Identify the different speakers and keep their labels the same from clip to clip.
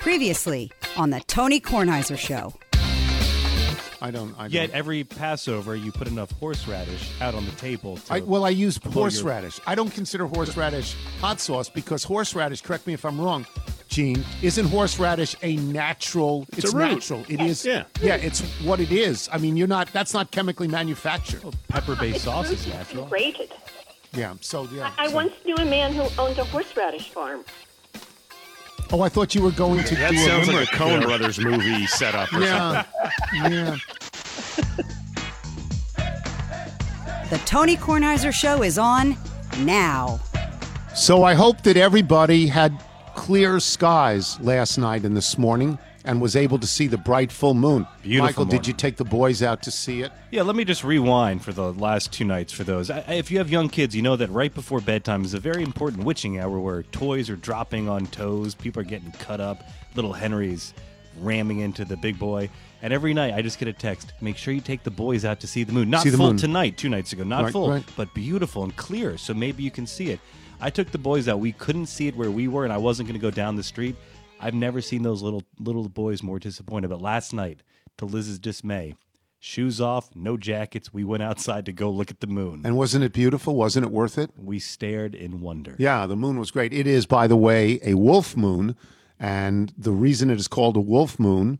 Speaker 1: Previously on the Tony Kornheiser Show.
Speaker 2: I don't. I don't.
Speaker 3: Yet every Passover, you put enough horseradish out on the table. To,
Speaker 2: I, well, I use
Speaker 3: your-
Speaker 2: horseradish. I don't consider horseradish hot sauce because horseradish. Correct me if I'm wrong, Gene. Isn't horseradish a natural? It's,
Speaker 4: a root.
Speaker 2: natural. It is.
Speaker 4: Yeah.
Speaker 2: Yeah. It's what it is. I mean, you're not. That's not chemically manufactured.
Speaker 3: pepper-based sauce is natural.
Speaker 5: Grated.
Speaker 2: Yeah. So yeah.
Speaker 5: I
Speaker 2: so-
Speaker 5: once knew a man who owned a horseradish farm.
Speaker 2: Oh, I thought you were going to
Speaker 4: That
Speaker 2: do
Speaker 4: sounds
Speaker 2: a
Speaker 4: like a Coen Brothers movie setup. Or
Speaker 2: Yeah. yeah.
Speaker 1: The Tony Kornheiser Show is on now.
Speaker 2: So I hope that everybody had clear skies last night and this morning and was able to see the bright full moon.
Speaker 3: Beautiful
Speaker 2: Michael, did you take the boys out to see it?
Speaker 3: Yeah, let me just rewind for the last two nights for those. I, if you have young kids, you know that right before bedtime is a very important witching hour where toys are dropping on toes, people are getting cut up, little Henry's ramming into the big boy. And every night I just get a text, make sure you take the boys out to see the moon. Not
Speaker 2: the
Speaker 3: full
Speaker 2: moon.
Speaker 3: tonight, two nights ago, not
Speaker 2: Right,
Speaker 3: full,
Speaker 2: right.
Speaker 3: but beautiful and clear, so maybe you can see it. I took the boys out. We couldn't see it where we were, and I wasn't going to go down the street. I've never seen those little little boys more disappointed. But last night, to Liz's dismay, shoes off, no jackets, we went outside to go look at the moon.
Speaker 2: And wasn't it beautiful? Wasn't it worth it?
Speaker 3: we stared in wonder.
Speaker 2: Yeah, the moon was great. It is, by the way, a wolf moon. And the reason it is called a wolf moon,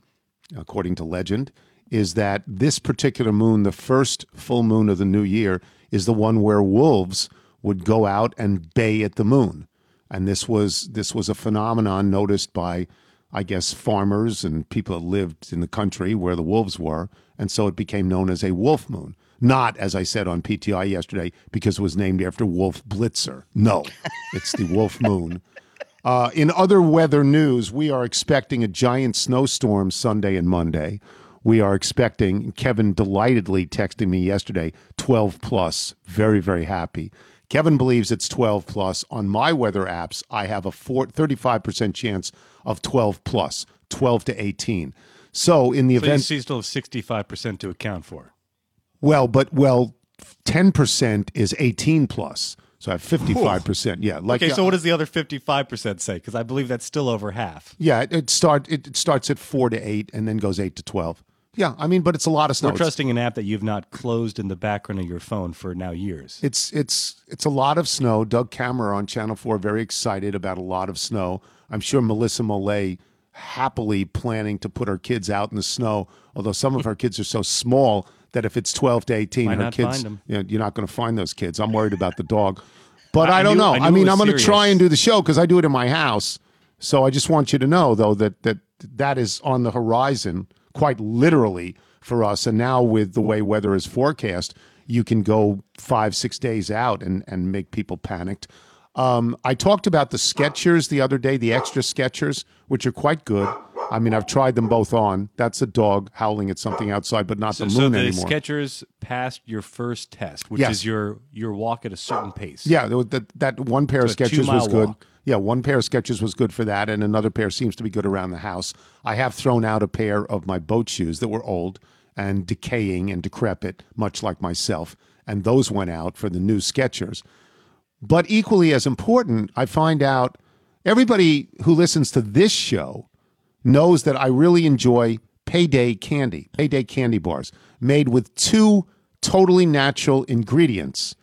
Speaker 2: according to legend, is that this particular moon, the first full moon of the new year, is the one where wolves would go out and bay at the moon. And this was this was a phenomenon noticed by, I guess, farmers and people that lived in the country where the wolves were, and so it became known as a wolf moon. Not, as I said on PTI yesterday, because it was named after Wolf Blitzer. No, it's the wolf moon. Uh, in other weather news, we are expecting a giant snowstorm Sunday and Monday. We are expecting, Kevin delightedly texting me yesterday, 12 plus. Very, very happy. Kevin believes it's 12 plus. On my weather apps, I have a four, 35% chance of 12 plus, 12 to 18. So in the
Speaker 3: So
Speaker 2: event,
Speaker 3: you still have 65% to account for.
Speaker 2: well, but well, 10% is 18 plus. So I have 55%. Yeah. Like,
Speaker 3: Okay, so
Speaker 2: uh,
Speaker 3: what does the other 55% say? Because I believe that's still over half.
Speaker 2: Yeah, it, it start it, it starts at four to eight and then goes eight to twelve. Yeah, I mean, but it's a lot of snow.
Speaker 3: We're trusting an app that you've not closed in the background of your phone for now years.
Speaker 2: It's it's it's a lot of snow. Doug Kammerer on Channel Four very excited about a lot of snow. I'm sure Melissa Mollet happily planning to put her kids out in the snow. Although some of her kids are so small that if it's 12 to 18,
Speaker 3: Might
Speaker 2: her kids, you know, you're not going to find those kids. I'm worried about the dog. But I,
Speaker 3: I
Speaker 2: don't
Speaker 3: knew-
Speaker 2: know.
Speaker 3: I
Speaker 2: I, mean, I'm going to try and do the show because I do it in my house. So I just want you to know, though, that that that is on the horizon, quite literally for us. And now with the way weather is forecast, you can go five, six days out and and make people panicked. Um, I talked about the Skechers the other day, the extra Skechers, which are quite good. I mean, I've tried them both on. That's a dog howling at something outside, but not
Speaker 3: So,
Speaker 2: the
Speaker 3: so
Speaker 2: moon
Speaker 3: the
Speaker 2: anymore.
Speaker 3: Skechers passed your first test, which
Speaker 2: Yes.
Speaker 3: is your your walk at a certain pace.
Speaker 2: Yeah, that, that, one pair of
Speaker 3: So a
Speaker 2: Skechers was good.
Speaker 3: walk.
Speaker 2: Yeah, one pair of Skechers was good for that, and another pair seems to be good around the house. I have thrown out a pair of my boat shoes that were old and decaying and decrepit, much like myself, and those went out for the new Skechers. But equally as important, I find out everybody who listens to this show knows that I really enjoy payday candy, payday candy bars made with two totally natural ingredients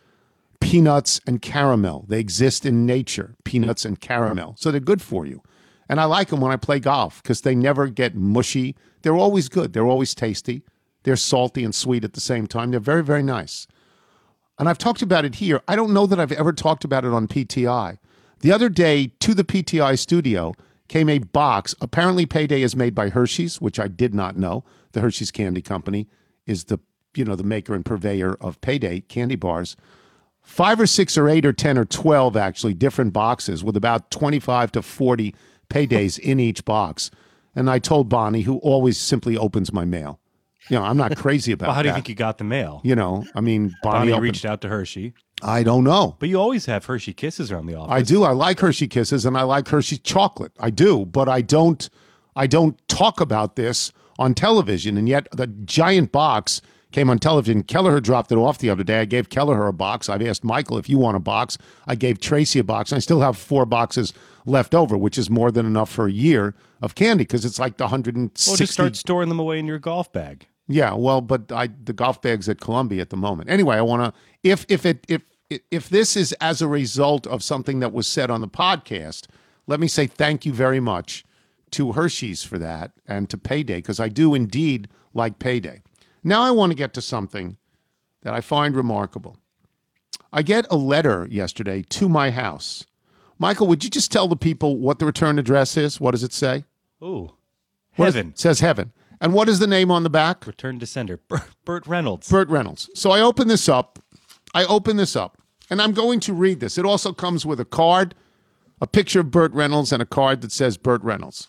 Speaker 2: peanuts and caramel. They exist in nature, peanuts and caramel. So they're good for you. And I like them when I play golf because they never get mushy. They're always good. They're always tasty. They're salty and sweet at the same time. They're very, very nice. And I've talked about it here. I don't know that I've ever talked about it on PTI. The other day to the PTI studio came a box. Apparently, Payday is made by Hershey's, which I did not know. The Hershey's Candy Company is the you know the maker and purveyor of Payday candy bars. Five or six or eight or ten or twelve actually different boxes with about twenty-five to forty paydays in each box. And I told Bonnie, who always simply opens my mail. You know, I'm not crazy about
Speaker 3: Well, how do you
Speaker 2: that.
Speaker 3: think you got the mail?
Speaker 2: You know, I mean, Bonnie,
Speaker 3: Bonnie
Speaker 2: opened-
Speaker 3: reached out to Hershey,
Speaker 2: I don't know.
Speaker 3: but you always have Hershey kisses around the office.
Speaker 2: I do. I like Hershey Kisses and I like Hershey chocolate. I do, but I don't. I don't talk about this on television. And yet, the giant box came on television. Kelleher dropped it off the other day. I gave Kelleher a box. I've asked Michael if you want a box. I gave Tracy a box. I still have four boxes left over, which is more than enough for a year of candy because it's like the 160.
Speaker 3: Well, just start storing them away in your golf bag.
Speaker 2: Yeah, well, but I the golf bag's at Columbia at the moment. Anyway, I want to if if it if if this is as a result of something that was said on the podcast, let me say thank you very much to Hershey's for that and to Payday because I do indeed like Payday. Now I want to get to something that I find remarkable. I get a letter yesterday to my house. Michael, would you just tell the people what the return address is? What does it say?
Speaker 3: Ooh, heaven.
Speaker 2: it says heaven. And what is the name on the back?
Speaker 3: Return to sender. Burt, Burt Reynolds.
Speaker 2: Burt Reynolds. So I open this up. I open this up, and I'm going to read this. It also comes with a card, a picture of Burt Reynolds, and a card that says Burt Reynolds.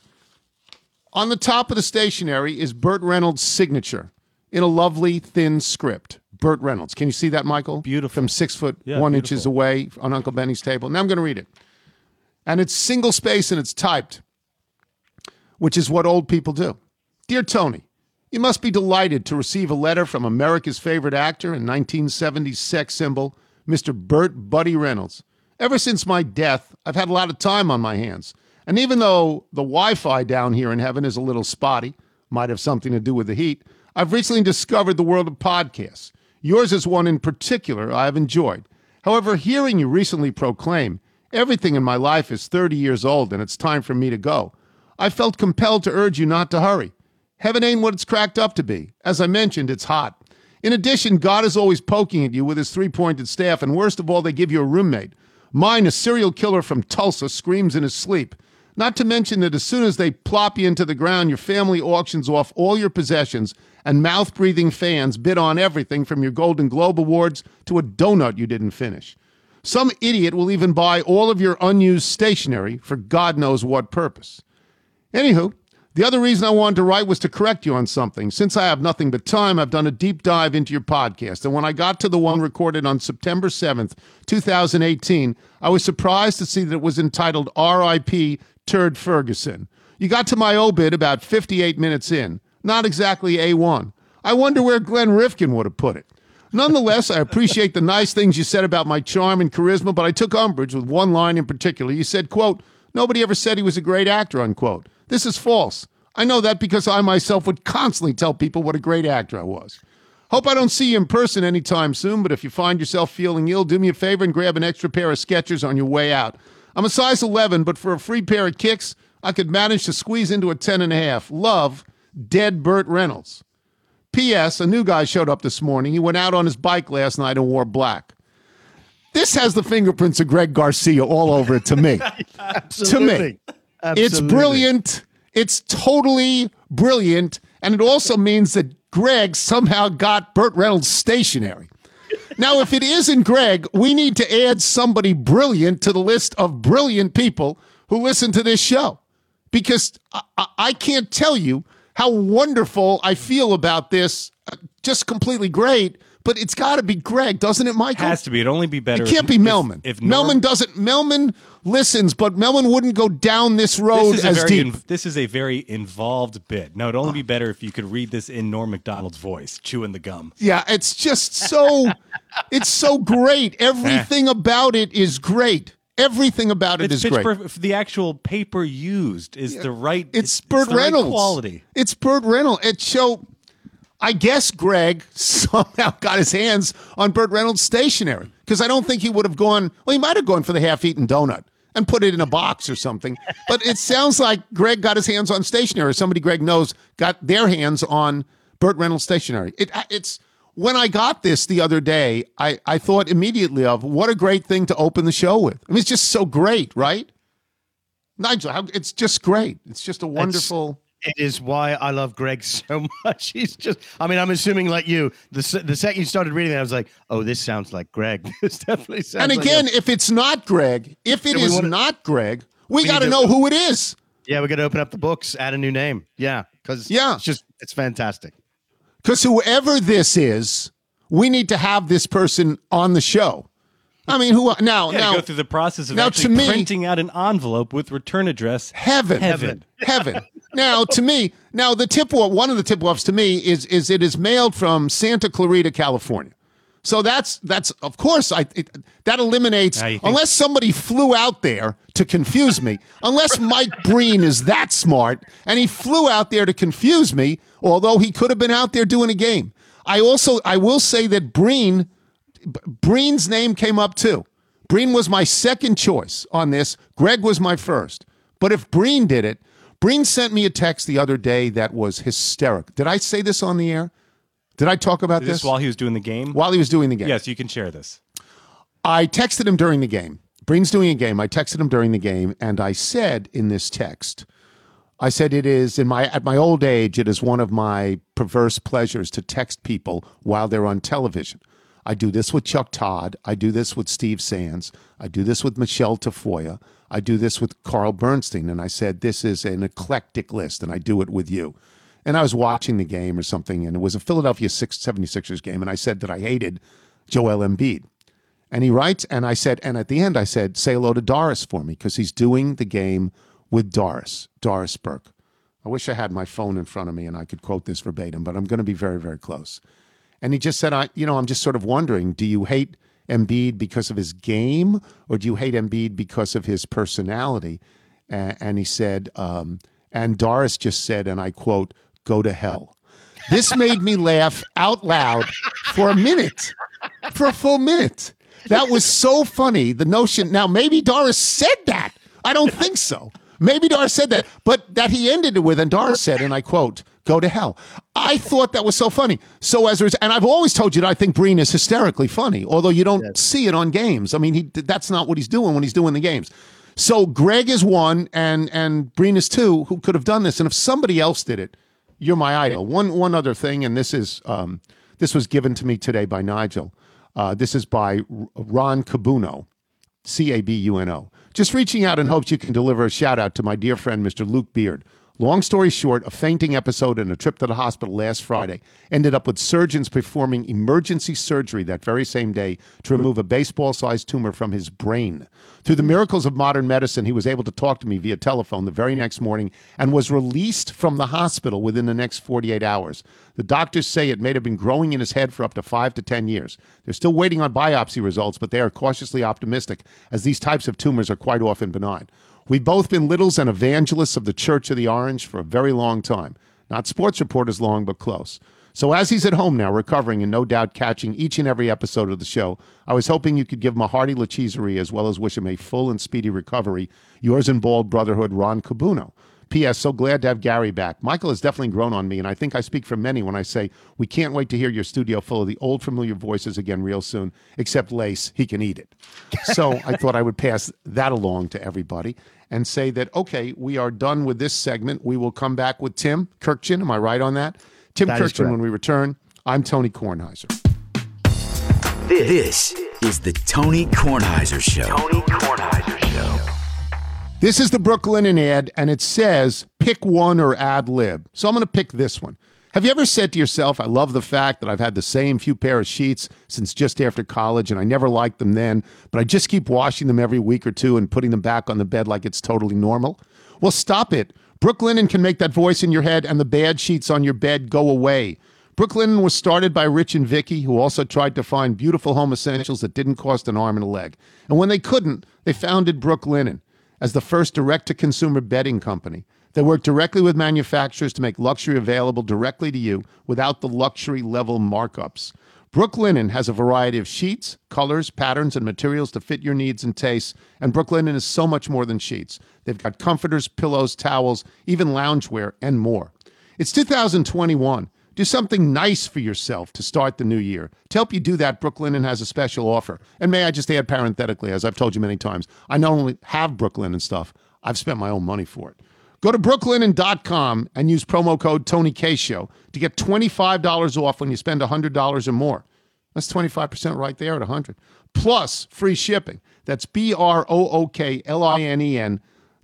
Speaker 2: On the top of the stationery is Burt Reynolds' signature in a lovely thin script. Burt Reynolds. Can you see that, Michael?
Speaker 3: Beautiful.
Speaker 2: From six foot
Speaker 3: Yeah,
Speaker 2: one
Speaker 3: beautiful.
Speaker 2: inches away on Uncle Benny's table. Now I'm going to read it. And it's single space and it's typed, which is what old people do. Dear Tony, you must be delighted to receive a letter from America's favorite actor and 1970s sex symbol, Mr. Burt Buddy Reynolds. Ever since my death, I've had a lot of time on my hands. And even though the Wi Fi down here in heaven is a little spotty, might have something to do with the heat, I've recently discovered the world of podcasts. Yours is one in particular I have enjoyed. However, hearing you recently proclaim, everything in my life is 30 years old and it's time for me to go, I felt compelled to urge you not to hurry. Heaven ain't what it's cracked up to be. As I mentioned, it's hot. In addition, God is always poking at you with his three pointed staff, and worst of all, they give you a roommate. Mine, a serial killer from Tulsa, screams in his sleep. Not to mention that as soon as they plop you into the ground, your family auctions off all your possessions, and mouth breathing fans bid on everything from your Golden Globe Awards to a donut you didn't finish. Some idiot will even buy all of your unused stationery for God knows what purpose. Anywho, the other reason I wanted to write was to correct you on something. Since I have nothing but time, I've done a deep dive into your podcast. And when I got to the one recorded on September 7th, 2018, I was surprised to see that it was entitled R.I.P. Turd Ferguson. You got to my obit about 58 minutes in. Not exactly A1. I wonder where Glenn Rifkin would have put it. Nonetheless, I appreciate the nice things you said about my charm and charisma, but I took umbrage with one line in particular. You said, quote, nobody ever said he was a great actor, unquote. This is false. I know that because I myself would constantly tell people what a great actor I was. Hope I don't see you in person anytime soon, but if you find yourself feeling ill, do me a favor and grab an extra pair of Skechers on your way out. I'm a size 11, but for a free pair of kicks, I could manage to squeeze into a 10 and a half. Love, Dead Burt Reynolds. P.S. A new guy showed up this morning. He went out on his bike last night and wore black. This has the fingerprints of Greg Garcia all over it to me. to me. It's brilliant. It's totally brilliant. And it also means that Greg somehow got Burt Reynolds stationary. Now, if it isn't Greg, we need to add somebody brilliant to the list of brilliant people who listen to this show because I, I, I can't tell you how wonderful I feel about this. Uh, Just completely great. But it's got to be Greg, doesn't it, Michael?
Speaker 3: Has to be. It'd only be better.
Speaker 2: It can't
Speaker 3: if-
Speaker 2: be Melman.
Speaker 3: If, Norm-
Speaker 2: Melman doesn't, Melman listens, but Melman wouldn't go down this road
Speaker 3: this
Speaker 2: as deep.
Speaker 3: in- this is a very involved bit. No, it'd only be better if you could read this in Norm Macdonald's voice, chewing the gum.
Speaker 2: yeah, it's just so, it's so great. Eh. Everything about it is great. Everything about it
Speaker 3: It's
Speaker 2: is great.
Speaker 3: perfect. The actual paper used is the right.
Speaker 2: It's Burt
Speaker 3: the right
Speaker 2: Reynolds.
Speaker 3: quality.
Speaker 2: It's Burt Reynolds. It show. I guess Greg somehow got his hands on Burt Reynolds' stationery because I don't think he would have gone. Well, he might have gone for the half-eaten donut and put it in a box or something. But it sounds like Greg got his hands on stationery. Somebody Greg knows got their hands on Burt Reynolds stationery. It, it's when I got this the other day, I, I thought immediately of what a great thing to open the show with. I mean, it's just so great, right? Nigel, how, it's just great. It's just a wonderful.
Speaker 6: It is why I love Greg so much. He's just, I mean, I'm assuming like you, the, the second you started reading it, I was like, oh, this sounds like Greg. this definitely sounds
Speaker 2: And
Speaker 6: like
Speaker 2: again,
Speaker 6: him.
Speaker 2: if it's not Greg, if it is
Speaker 6: wanna-
Speaker 2: not Greg, we,
Speaker 6: We
Speaker 2: got to- know who it is.
Speaker 6: yeah, we got to open up the books, add a new name. Yeah. Cause
Speaker 2: Yeah.
Speaker 6: it's just, it's fantastic.
Speaker 2: Because whoever this is, we need to have this person on the show. I mean, who now? Now,
Speaker 3: to go through the process of
Speaker 2: now, to me-
Speaker 3: printing out an envelope with return address.
Speaker 2: heaven,
Speaker 3: Heaven.
Speaker 2: heaven. Now, to me, now the tip off, one of the tip offs to me is is it is mailed from Santa Clarita, California. So that's that's of course I it, that eliminates unless somebody flew out there to confuse me. unless Mike Breen is that smart and he flew out there to confuse me, although he could have been out there doing a game. I also I will say that Breen Breen's name came up too. Breen was my second choice on this. Greg was my first. But if Breen did it, Breen sent me a text the other day that was hysterical. Did I say this on the air? Did I talk about
Speaker 3: Is this
Speaker 2: this
Speaker 3: while he was doing the game?
Speaker 2: while he was doing the game?
Speaker 3: Yes, you can share this.
Speaker 2: I texted him during the game. Breen's doing a game. I texted him during the game, and I said in this text, I said it is in my at my old age, it is one of my perverse pleasures to text people while they're on television. I do this with Chuck Todd. I do this with Steve Sands. I do this with Michelle Tafoya. I do this with Carl Bernstein. And I said, this is an eclectic list, and I do it with you. And I was watching the game or something, and it was a Philadelphia 6, 76ers game, and I said that I hated Joel Embiid. And he writes, and I said, and at the end I said, say hello to Doris for me, because he's doing the game with Doris, Doris Burke. I wish I had my phone in front of me and I could quote this verbatim, but I'm going to be very, very close. And he just said, I, you know, I'm just sort of wondering, do you hate Embiid because of his game or do you hate Embiid because of his personality? And, and he said, um, and Doris just said, and I quote, go to hell. This made me laugh out loud for a minute, for a full minute. That was so funny. The notion, now maybe Doris said that. I don't think so. Maybe Dar said that, but that he ended it with, and Dar said, and I quote, go to hell. I thought that was so funny. So as there's, and I've always told you that I think Breen is hysterically funny, although you don't see it on games. I mean, he that's not what he's doing when he's doing the games. So Greg is one, and and Breen is two, who could have done this. And if somebody else did it, you're my idol. One one other thing, and this is um, this was given to me today by Nigel. Uh, this is by R- Ron Cabuno. C A B U N O. Just reaching out in hopes you can deliver a shout out to my dear friend, Mr. Luke Beard. Long story short, a fainting episode and a trip to the hospital last Friday ended up with surgeons performing emergency surgery that very same day to remove a baseball sized tumor from his brain. Through the miracles of modern medicine, he was able to talk to me via telephone the very next morning and was released from the hospital within the next 48 hours. The doctors say it may have been growing in his head for up to five to 10 years. They're still waiting on biopsy results, but they are cautiously optimistic as these types of tumors are quite often benign. We've both been littles and evangelists of the Church of the Orange for a very long time. Not sports reporters long, but close. So as he's at home now, recovering and no doubt catching each and every episode of the show, I was hoping you could give him a hearty lacheserie as well as wish him a full and speedy recovery. Yours in bald brotherhood, Ron Cabuno. P.S. So glad to have Gary back. Michael has definitely grown on me, and I think I speak for many when I say we can't wait to hear your studio full of the old familiar voices again real soon, except Lace. He can eat it. So I thought I would pass that along to everybody and say that, okay, we are done with this segment. We will come back with Tim Kurkjian. Am I right on that? Tim
Speaker 6: That is Kurkjian
Speaker 2: when we return. I'm Tony Kornheiser.
Speaker 7: This is the Tony Kornheiser Show. Tony Kornheiser Show.
Speaker 2: This is the Brooklinen ad, and it says pick one or ad lib. So I'm going to pick this one. Have you ever said to yourself, I love the fact that I've had the same few pair of sheets since just after college and I never liked them then, but I just keep washing them every week or two and putting them back on the bed like it's totally normal? Well, stop it. Brooklinen can make that voice in your head and the bad sheets on your bed go away. Brooklinen was started by Rich and Vicky, who also tried to find beautiful home essentials that didn't cost an arm and a leg. And when they couldn't, they founded Brooklinen as the first direct to consumer bedding company. They work directly with manufacturers to make luxury available directly to you without the luxury level markups. Brooklinen has a variety of sheets, colors, patterns, and materials to fit your needs and tastes. And Brooklinen is so much more than sheets. They've got comforters, pillows, towels, even loungewear, and more. It's 2021. Do something nice for yourself to start the new year. To help you do that, Brooklinen has a special offer. And may I just add parenthetically, as I've told you many times, I not only have Brooklinen stuff, I've spent my own money for it. Go to brooklinen.com and use promo code Tony to get $25 off when you spend $100 or more. That's 25% right there at 100 plus free shipping. That's B R O O K L I N E N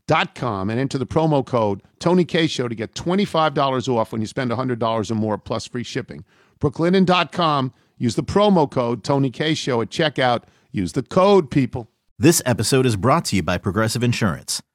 Speaker 2: dot com and enter the promo code Tony to get $25 off when you spend $100 or more plus free shipping. Brooklinen.com. Use the promo code Tony at checkout. Use the code, people.
Speaker 8: This episode is brought to you by Progressive Insurance.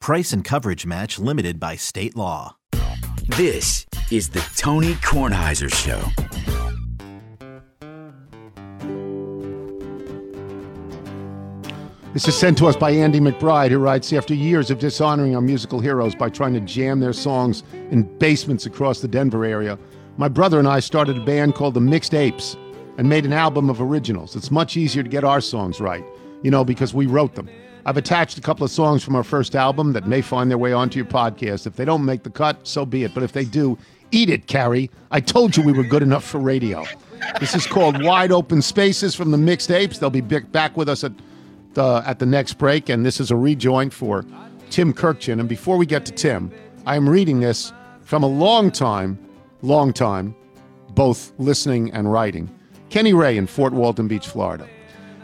Speaker 8: Price and coverage match limited by state law.
Speaker 7: This is the Tony Kornheiser Show.
Speaker 2: This is sent to us by Andy McBride, who writes After years of dishonoring our musical heroes by trying to jam their songs in basements across the Denver area, my brother and I started a band called the Mixed Apes and made an album of originals. It's much easier to get our songs right, you know, because we wrote them. I've attached a couple of songs from our first album that may find their way onto your podcast. If they don't make the cut, so be it. But if they do, eat it, Carrie. I told you we were good enough for radio. This is called Wide Open Spaces from the Mixed Apes. They'll be back with us at the, at the next break, and this is a rejoin for Tim Kurkjian. And before we get to Tim, I am reading this from a long time, long time, both listening and writing. Kenny Ray in Fort Walton Beach, Florida.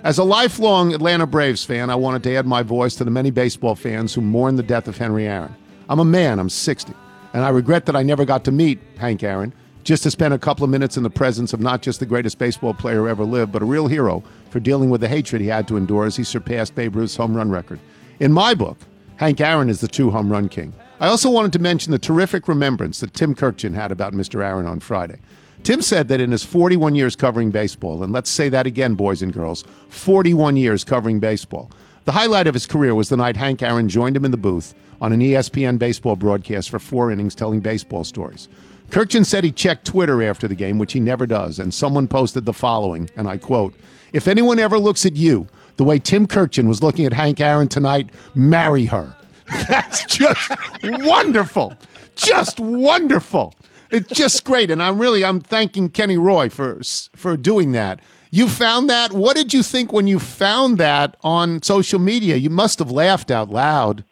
Speaker 2: As a lifelong Atlanta Braves fan, I wanted to add my voice to the many baseball fans who mourn the death of Henry Aaron. I'm a man, I'm 60, and I regret that I never got to meet Hank Aaron, just to spend a couple of minutes in the presence of not just the greatest baseball player ever lived, but a real hero for dealing with the hatred he had to endure as he surpassed Babe Ruth's home run record. In my book, Hank Aaron is the true home run king. I also wanted to mention the terrific remembrance that Tim Kurkjian had about Mr. Aaron on Friday. Tim said that in his 41 years covering baseball, and let's say that again, boys and girls 41 years covering baseball, the highlight of his career was the night Hank Aaron joined him in the booth on an ESPN baseball broadcast for four innings telling baseball stories. Kurkjian said he checked Twitter after the game, which he never does, and someone posted the following, and I quote, If anyone ever looks at you the way Tim Kurkjian was looking at Hank Aaron tonight, marry her. That's just wonderful. Just wonderful. It's just great. And I'm really I'm thanking Kenny Roy for for doing that. You found that? What did you think when you found that on social media? You must have laughed out loud.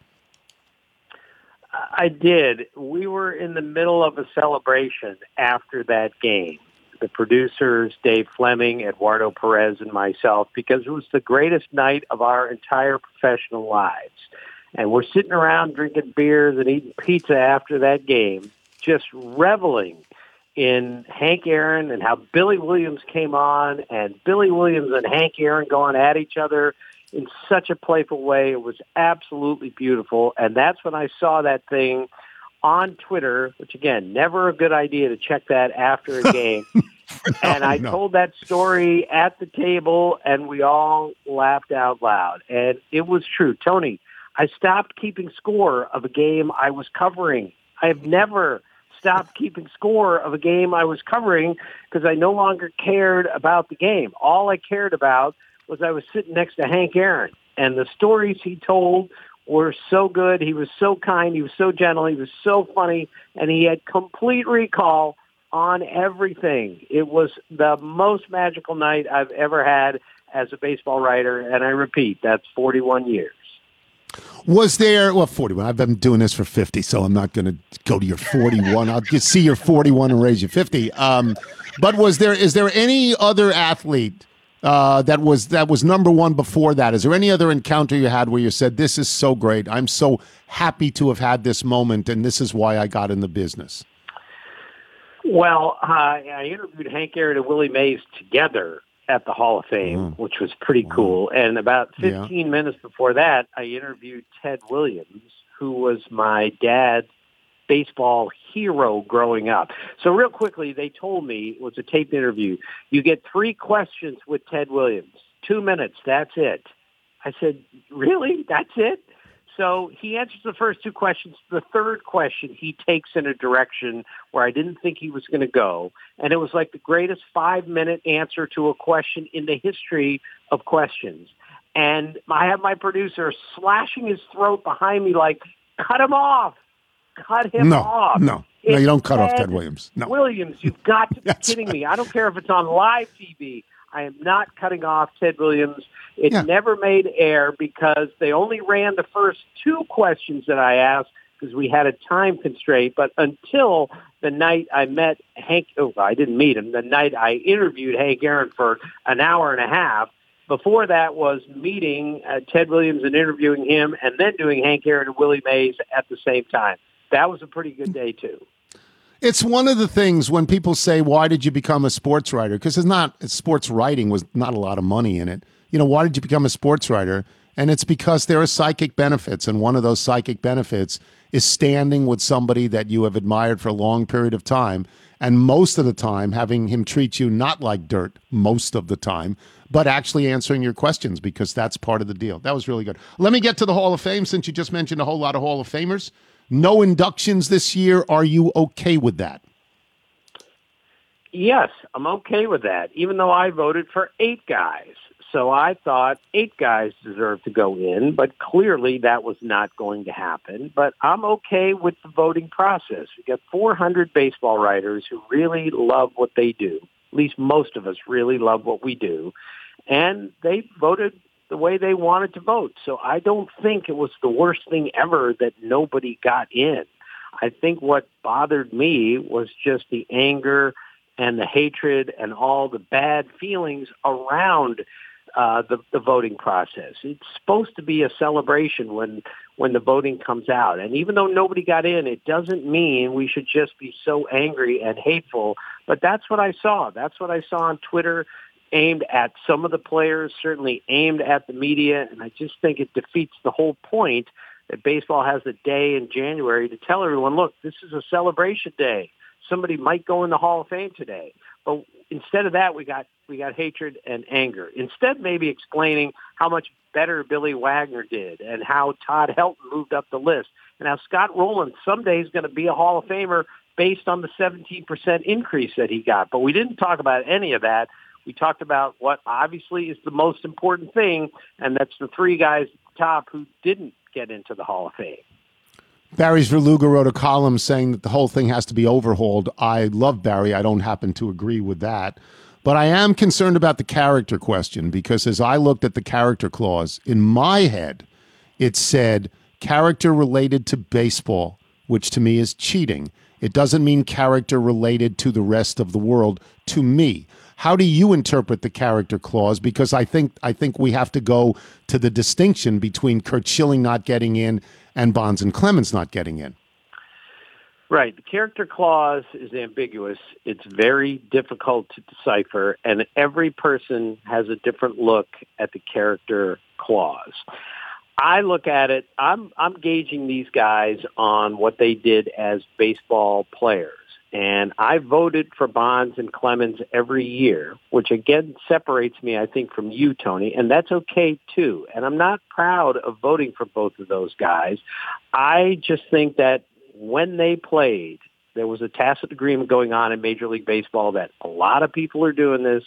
Speaker 9: I did. We were in the middle of a celebration after that game. The producers, Dave Fleming, Eduardo Perez, and myself, because it was the greatest night of our entire professional lives. And we're sitting around drinking beers and eating pizza after that game, just reveling in Hank Aaron and how Billy Williams came on and Billy Williams and Hank Aaron going at each other in such a playful way. It was absolutely beautiful. And that's when I saw that thing on Twitter, which again, never a good idea to check that after a game. and I
Speaker 2: no.
Speaker 9: told that story at the table and we all laughed out loud. And it was true. Tony, I stopped keeping score of a game I was covering. I have never stopped keeping score of a game I was covering because I no longer cared about the game. All I cared about was I was sitting next to Hank Aaron, and the stories he told were so good. He was so kind. He was so gentle. He was so funny, and he had complete recall on everything. It was the most magical night I've ever had as a baseball writer, and I repeat, that's 41 years.
Speaker 2: Was there, well, 41. I've been doing this for 50, so I'm not going to go to your 41. I'll just see your 41 and raise you 50. Um, but was there, is there any other athlete uh, that was that was number one before that? Is there any other encounter you had where you said, "This is so great. I'm so happy to have had this moment, and this is why I got in the business."
Speaker 9: Well, uh, I interviewed Hank Aaron and Willie Mays together at the Hall of Fame, mm. which was pretty mm. cool. And about 15 minutes before that, I interviewed Ted Williams, who was my dad's baseball hero growing up. So real quickly, they told me it was a taped interview. You get three questions with Ted Williams. Two minutes. That's it. I said, really? That's it? So he answers the first two questions. The third question, he takes in a direction where I didn't think he was going to go. And it was like the greatest five minute answer to a question in the history of questions. And I have my producer slashing his throat behind me like, cut him off. Cut him
Speaker 2: no,
Speaker 9: off.
Speaker 2: no, no.
Speaker 9: It's
Speaker 2: You don't cut off Ted Williams. No.
Speaker 9: Williams, you've got to be kidding me. I don't care if it's on live TV. I am not cutting off Ted Williams. It
Speaker 2: Yeah.
Speaker 9: never made air because they only ran the first two questions that I asked because we had a time constraint. But until the night I met Hank, oh, I didn't meet him. The night I interviewed Hank Aaron for an hour and a half. Before that was meeting uh, Ted Williams and interviewing him, and then doing Hank Aaron and Willie Mays at the same time. That was a pretty good day too.
Speaker 2: It's one of the things when people say, "Why did you become a sports writer?" Because it's not sports writing was not a lot of money in it. You know, why did you become a sports writer? And it's because there are psychic benefits, and one of those psychic benefits is standing with somebody that you have admired for a long period of time, and most of the time having him treat you not like dirt most of the time, but actually answering your questions because that's part of the deal. That was really good. Let me get to the Hall of Fame since you just mentioned a whole lot of Hall of Famers. No inductions this year. Are you okay with that?
Speaker 9: Yes, I'm okay with that, even though I voted for eight guys. So I thought eight guys deserved to go in, but clearly that was not going to happen. But I'm okay with the voting process. We got 400 baseball writers who really love what they do. At least most of us really love what we do. And they voted the way they wanted to vote. So I don't think it was the worst thing ever that nobody got in. I think what bothered me was just the anger and the hatred and all the bad feelings around uh, the, the voting process. It's supposed to be a celebration when when the voting comes out. And even though nobody got in, it doesn't mean we should just be so angry and hateful. But that's what I saw. That's what I saw on Twitter aimed at some of the players, certainly aimed at the media, and I just think it defeats the whole point that baseball has a day in January to tell everyone, look, this is a celebration day. Somebody might go in the Hall of Fame today. But instead of that, we got we got hatred and anger. Instead, maybe explaining how much better Billy Wagner did and how Todd Helton moved up the list, and how Scott Rolen someday is going to be a Hall of Famer based on the 17% increase that he got. But we didn't talk about any of that. We talked about what obviously is the most important thing, and that's the three guys at the top who didn't get into the Hall of Fame.
Speaker 2: Barry Svrluga wrote a column saying that the whole thing has to be overhauled. I love Barry. I don't happen to agree with that. But I am concerned about the character question because as I looked at the character clause, in my head, it said character related to baseball, which to me is cheating. It doesn't mean character related to the rest of the world to me. How do you interpret the character clause? Because I think I think we have to go to the distinction between Curt Schilling not getting in and Bonds and Clemens not getting in.
Speaker 9: Right. The character clause is ambiguous. It's very difficult to decipher, and every person has a different look at the character clause. I look at it, I'm, I'm gauging these guys on what they did as baseball players. And I voted for Bonds and Clemens every year, which again separates me, I think, from you, Tony. And that's okay, too. And I'm not proud of voting for both of those guys. I just think that when they played, there was a tacit agreement going on in Major League Baseball that a lot of people are doing this.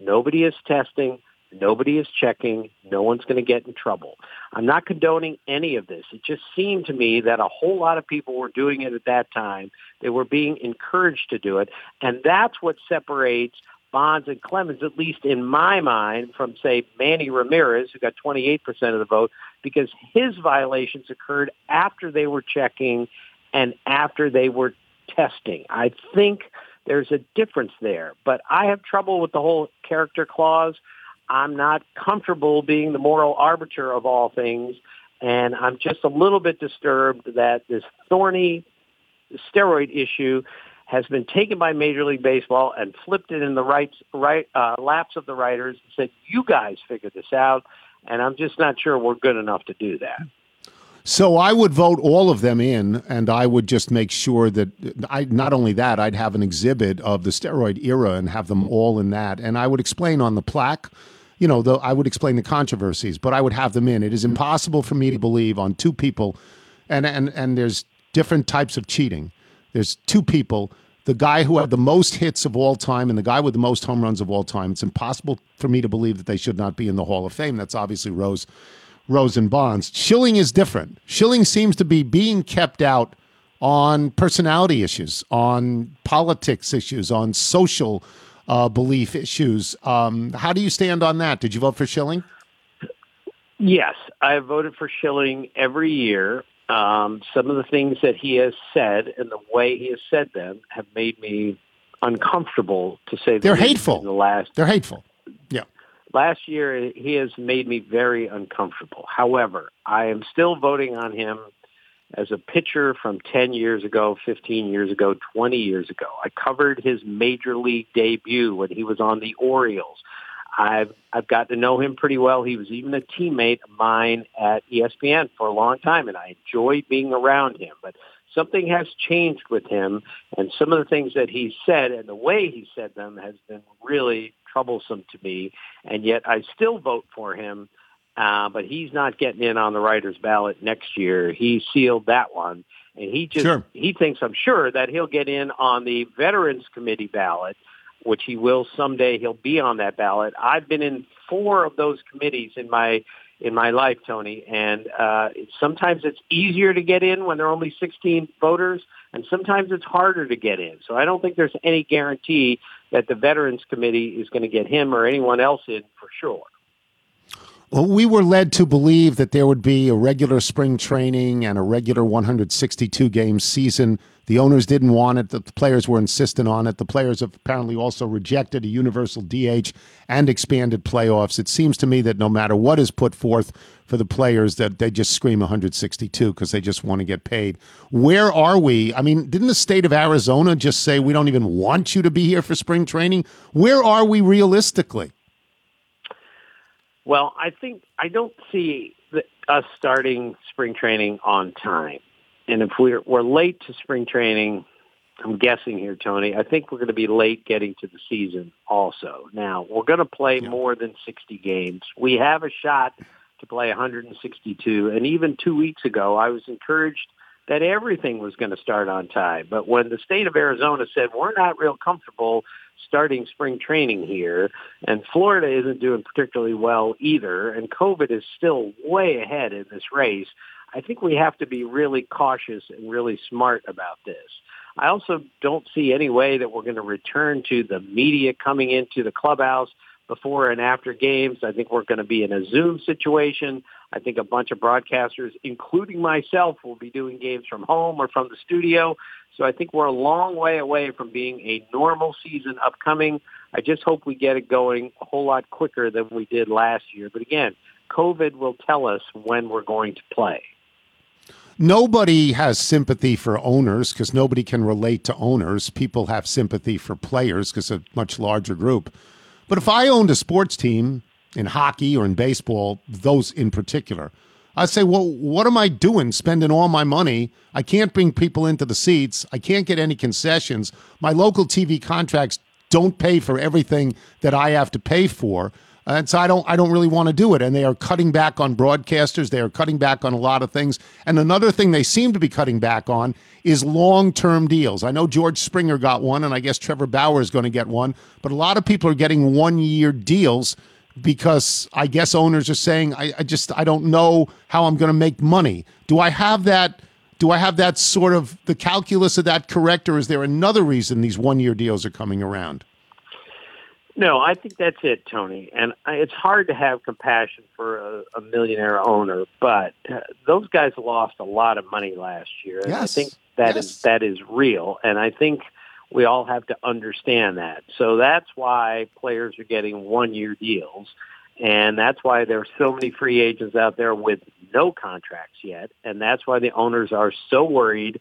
Speaker 9: Nobody is testing. Nobody is checking. No one's going to get in trouble. I'm not condoning any of this. It just seemed to me that a whole lot of people were doing it at that time. They were being encouraged to do it. And that's what separates Bonds and Clemens, at least in my mind, from, say, Manny Ramirez, who got 28% of the vote, because his violations occurred after they were checking and after they were testing. I think there's a difference there. But I have trouble with the whole character clause I'm not comfortable being the moral arbiter of all things. And I'm just a little bit disturbed that this thorny steroid issue has been taken by Major League Baseball and flipped it in the right, right uh, laps of the writers and said, you guys figure this out. And I'm just not sure we're good enough to do that.
Speaker 2: So I would vote all of them in, and I would just make sure that I not only that I'd have an exhibit of the steroid era and have them all in that, and I would explain on the plaque you know, the, I would explain the controversies, but I would have them in. It is mm-hmm. impossible for me to believe on two people, and and and there's different types of cheating. There's two people. The guy who had the most hits of all time and the guy with the most home runs of all time. It's impossible for me to believe that they should not be in the Hall of Fame. That's obviously Rose, Rose and Bonds. Schilling is different. Schilling seems to be being kept out on personality issues, on politics issues, on social uh, belief issues. Um, how do you stand on that? Did you vote for Schilling?
Speaker 9: Yes, I have voted for Schilling every year. um, some of the things that he has said and the way he has said them have made me uncomfortable to say
Speaker 2: they're hateful.
Speaker 9: The last
Speaker 2: they're hateful. Yeah.
Speaker 9: Last year, he has made me very uncomfortable. However, I am still voting on him as a pitcher from 10 years ago, 15 years ago, 20 years ago. I covered his major league debut when he was on the Orioles. I've I've got to know him pretty well. He was even a teammate of mine at ESPN for a long time, and I enjoyed being around him. But something has changed with him, and some of the things that he said and the way he said them has been really troublesome to me. And yet, I still vote for him. Uh, but he's not getting in on the writers' ballot next year. He sealed that one, and he just
Speaker 2: sure.
Speaker 9: he thinks I'm sure that he'll get in on the Veterans Committee ballot which he will someday. He'll be on that ballot. I've been in four of those committees in my in my life, Tony, and uh, sometimes it's easier to get in when there are only 16 voters, and sometimes it's harder to get in. So I don't think there's any guarantee that the Veterans Committee is going to get him or anyone else in for sure.
Speaker 2: Well, we were led to believe that there would be a regular spring training and a regular 162 game season the owners didn't want it. The players were insistent on it. The players have apparently also rejected a universal DH and expanded playoffs. It seems to me that no matter what is put forth for the players, that they just scream 162 because they just want to get paid. Where are we? I mean, didn't the state of Arizona just say we don't even want you to be here for spring training? Where are we realistically?
Speaker 9: Well, I think I don't see the, us starting spring training on time and if we're we're late to spring training, I'm guessing here, Tony. I think we're going to be late getting to the season. Also, now we're going to play yeah. more than 60 games. We have a shot to play 162, and even two weeks ago, I was encouraged that everything was going to start on time. But when the state of Arizona said we're not real comfortable starting spring training here, and Florida isn't doing particularly well either, and COVID is still way ahead in this race. I think we have to be really cautious and really smart about this. I also don't see any way that we're going to return to the media coming into the clubhouse before and after games. I think we're going to be in a Zoom situation. I think a bunch of broadcasters, including myself, will be doing games from home or from the studio. So I think we're a long way away from being a normal season upcoming. I just hope we get it going a whole lot quicker than we did last year. But again, COVID will tell us when we're going to play
Speaker 2: nobody has sympathy for owners because nobody can relate to owners. People have sympathy for players because a much larger group. But if I owned a sports team in hockey or in baseball, those in particular, I'd say, well, what am I doing spending all my money? I can't bring people into the seats. I can't get any concessions. My local TV contracts don't pay for everything that I have to pay for. And so I don't I don't really want to do it. And they are cutting back on broadcasters. They are cutting back on a lot of things. And another thing they seem to be cutting back on is long term deals. I know George Springer got one, and I guess Trevor Bauer is going to get one. But a lot of people are getting one year deals because I guess owners are saying, I, I just I don't know how I'm going to make money. Do I have that? Do I have that sort of the calculus of that correct, or is there another reason these one year deals are coming around?
Speaker 9: No, I think that's it, Tony. And it's hard to have compassion for a, a millionaire owner, but uh, those guys lost a lot of money last year. And
Speaker 2: yes.
Speaker 9: I think that
Speaker 2: yes.
Speaker 9: is that is real, and I think we all have to understand that. So that's why players are getting one-year deals, and that's why there are so many free agents out there with no contracts yet, and that's why the owners are so worried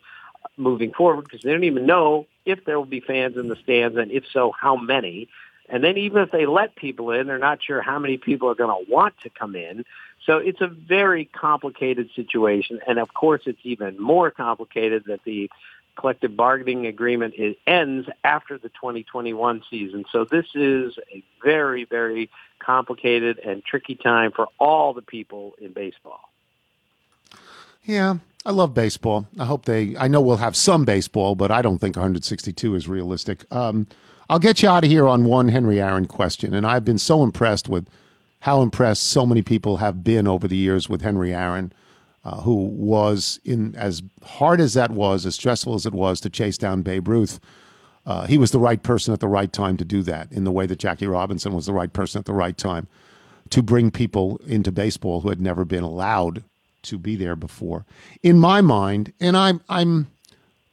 Speaker 9: moving forward because they don't even know if there will be fans in the stands, and if so, how many. And then even if they let people in, they're not sure how many people are going to want to come in. So it's a very complicated situation. And of course, it's even more complicated that the collective bargaining agreement ends after the 2021 season. So this is a very, very complicated and tricky time for all the people in baseball.
Speaker 2: Yeah, I love baseball. I hope they, I know we'll have some baseball, but I don't think 162 is realistic. Um, I'll get you out of here on one Henry Aaron question. And I've been so impressed with how impressed so many people have been over the years with Henry Aaron, uh, who was in as hard as that was, as stressful as it was to chase down Babe Ruth. Uh, he was the right person at the right time to do that, in the way that Jackie Robinson was the right person at the right time to bring people into baseball who had never been allowed to be there before. In my mind, and I'm I'm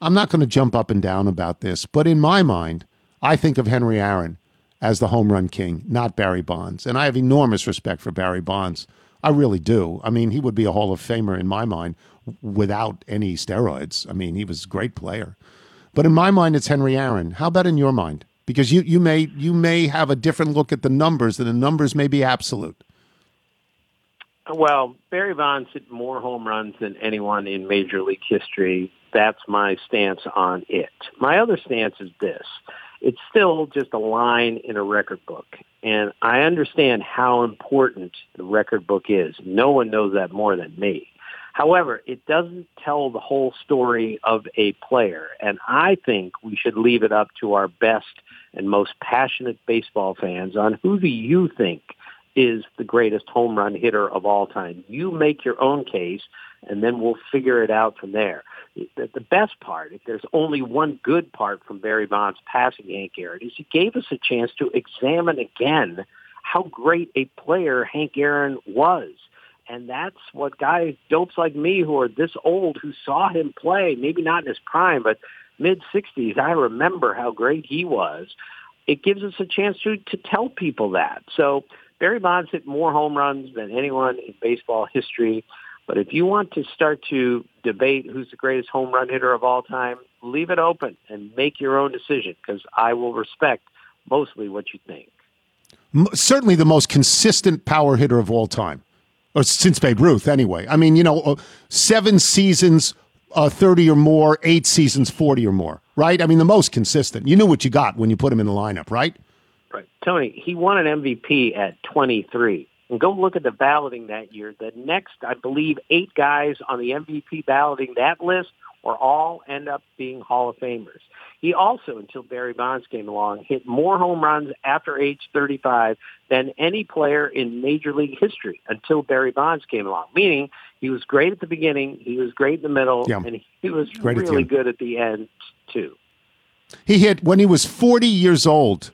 Speaker 2: I'm not going to jump up and down about this, but in my mind, I think of Henry Aaron as the home run king, not Barry Bonds. And I have enormous respect for Barry Bonds. I really do. I mean, he would be a Hall of Famer in my mind without any steroids. I mean, he was a great player. But in my mind, it's Henry Aaron. How about in your mind? Because you, you may you may have a different look at the numbers, and the numbers may be absolute.
Speaker 9: Well, Barry Bonds hit more home runs than anyone in Major League history. That's my stance on it. My other stance is this. It's still just a line in a record book. And I understand how important the record book is. No one knows that more than me. However, it doesn't tell the whole story of a player. And I think we should leave it up to our best and most passionate baseball fans on who do you think is the greatest home run hitter of all time. You make your own case, and then we'll figure it out from there. The, the best part, if there's only one good part from Barry Bonds passing Hank Aaron, is he gave us a chance to examine again how great a player Hank Aaron was. And that's what guys, dopes like me who are this old, who saw him play, maybe not in his prime, but mid 60s, I remember how great he was. It gives us a chance to, to tell people that. So Barry Bonds hit more home runs than anyone in baseball history. But if you want to start to debate who's the greatest home run hitter of all time, leave it open and make your own decision because I will respect mostly what you think.
Speaker 2: Certainly the most consistent power hitter of all time, or since Babe Ruth, anyway. I mean, you know, uh, seven seasons, uh, 30 or more, eight seasons, 40 or more, right? I mean, the most consistent. You knew what you got when you put him in the lineup, right?
Speaker 9: Right. Tony, he won an MVP at 23. And go look at the balloting that year. The next, I believe, eight guys on the MVP balloting that list or all end up being Hall of Famers. He also, until Barry Bonds came along, hit more home runs after age 35 than any player in Major League history until Barry Bonds came along. Meaning he was great at the beginning, he was great in the middle, yeah. and he was great really good at the end too.
Speaker 2: He hit when he was 40 years old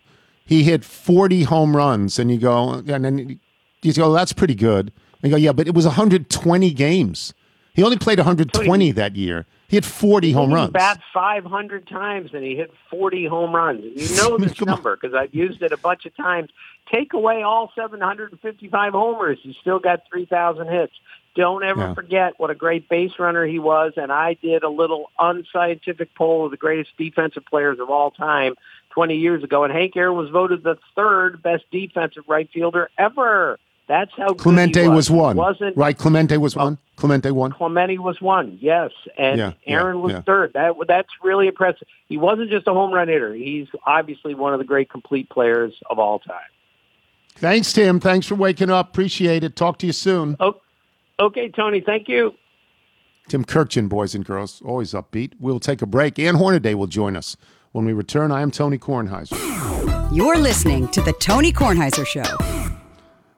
Speaker 2: he hit 40 home runs, and you go, and then you go, that's pretty good. And you go, yeah, but it was 120 games. He only played 120 that year. He hit 40 home runs.
Speaker 9: Bat 500 times, and he hit 40 home runs. You know this number because I've used it a bunch of times. Take away all 755 homers, you still got 3,000 hits. Don't ever yeah. forget what a great base runner he was. And I did a little unscientific poll of the greatest defensive players of all time 20 years ago, and Hank Aaron was voted the third best defensive right fielder ever. That's how
Speaker 2: Clemente
Speaker 9: was.
Speaker 2: was. one. Wasn't right? Clemente was oh. one. Clemente one.
Speaker 9: Clemente was one. Yes, and yeah, Aaron yeah, was yeah. third. That that's really impressive. He wasn't just a home run hitter. He's obviously one of the great complete players of all time.
Speaker 2: Thanks, Tim. Thanks for waking up. Appreciate it. Talk to you soon.
Speaker 9: Oh, okay, Tony. Thank you.
Speaker 2: Tim Kurkjian, boys and girls, always upbeat. We'll take a break. Ann Hornaday will join us. When we return, I am Tony Kornheiser.
Speaker 1: You're listening to The Tony Kornheiser Show.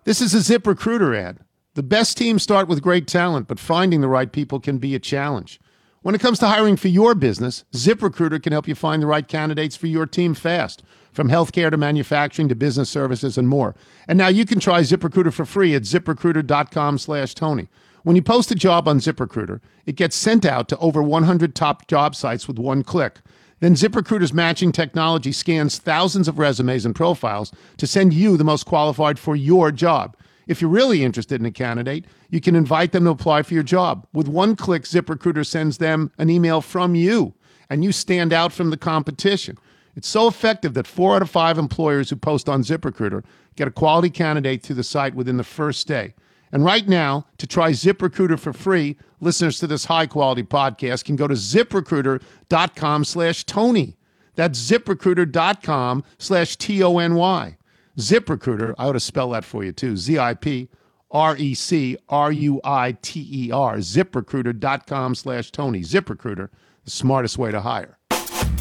Speaker 2: This is a ZipRecruiter ad. The best teams start with great talent, but finding the right people can be a challenge. When it comes to hiring for your business, ZipRecruiter can help you find the right candidates for your team fast, from healthcare to manufacturing to business services and more. And now you can try ZipRecruiter for free at ziprecruiter.com/tony. When you post a job on ZipRecruiter, it gets sent out to over 100 top job sites with one click. Then ZipRecruiter's matching technology scans thousands of resumes and profiles to send you the most qualified for your job. If you're really interested in a candidate, you can invite them to apply for your job. With one click, ZipRecruiter sends them an email from you, and you stand out from the competition. It's so effective that four out of five employers who post on ZipRecruiter get a quality candidate through the site within the first day. And right now, to try ZipRecruiter for free, listeners to this high quality podcast can go to ziprecruiter.com slash Tony. That's ziprecruiter.com slash T O N Y. ZipRecruiter, I ought to spell that for you too. Z I P R E C R U I T E R. ZipRecruiter.com slash Tony. ZipRecruiter, the smartest way to hire.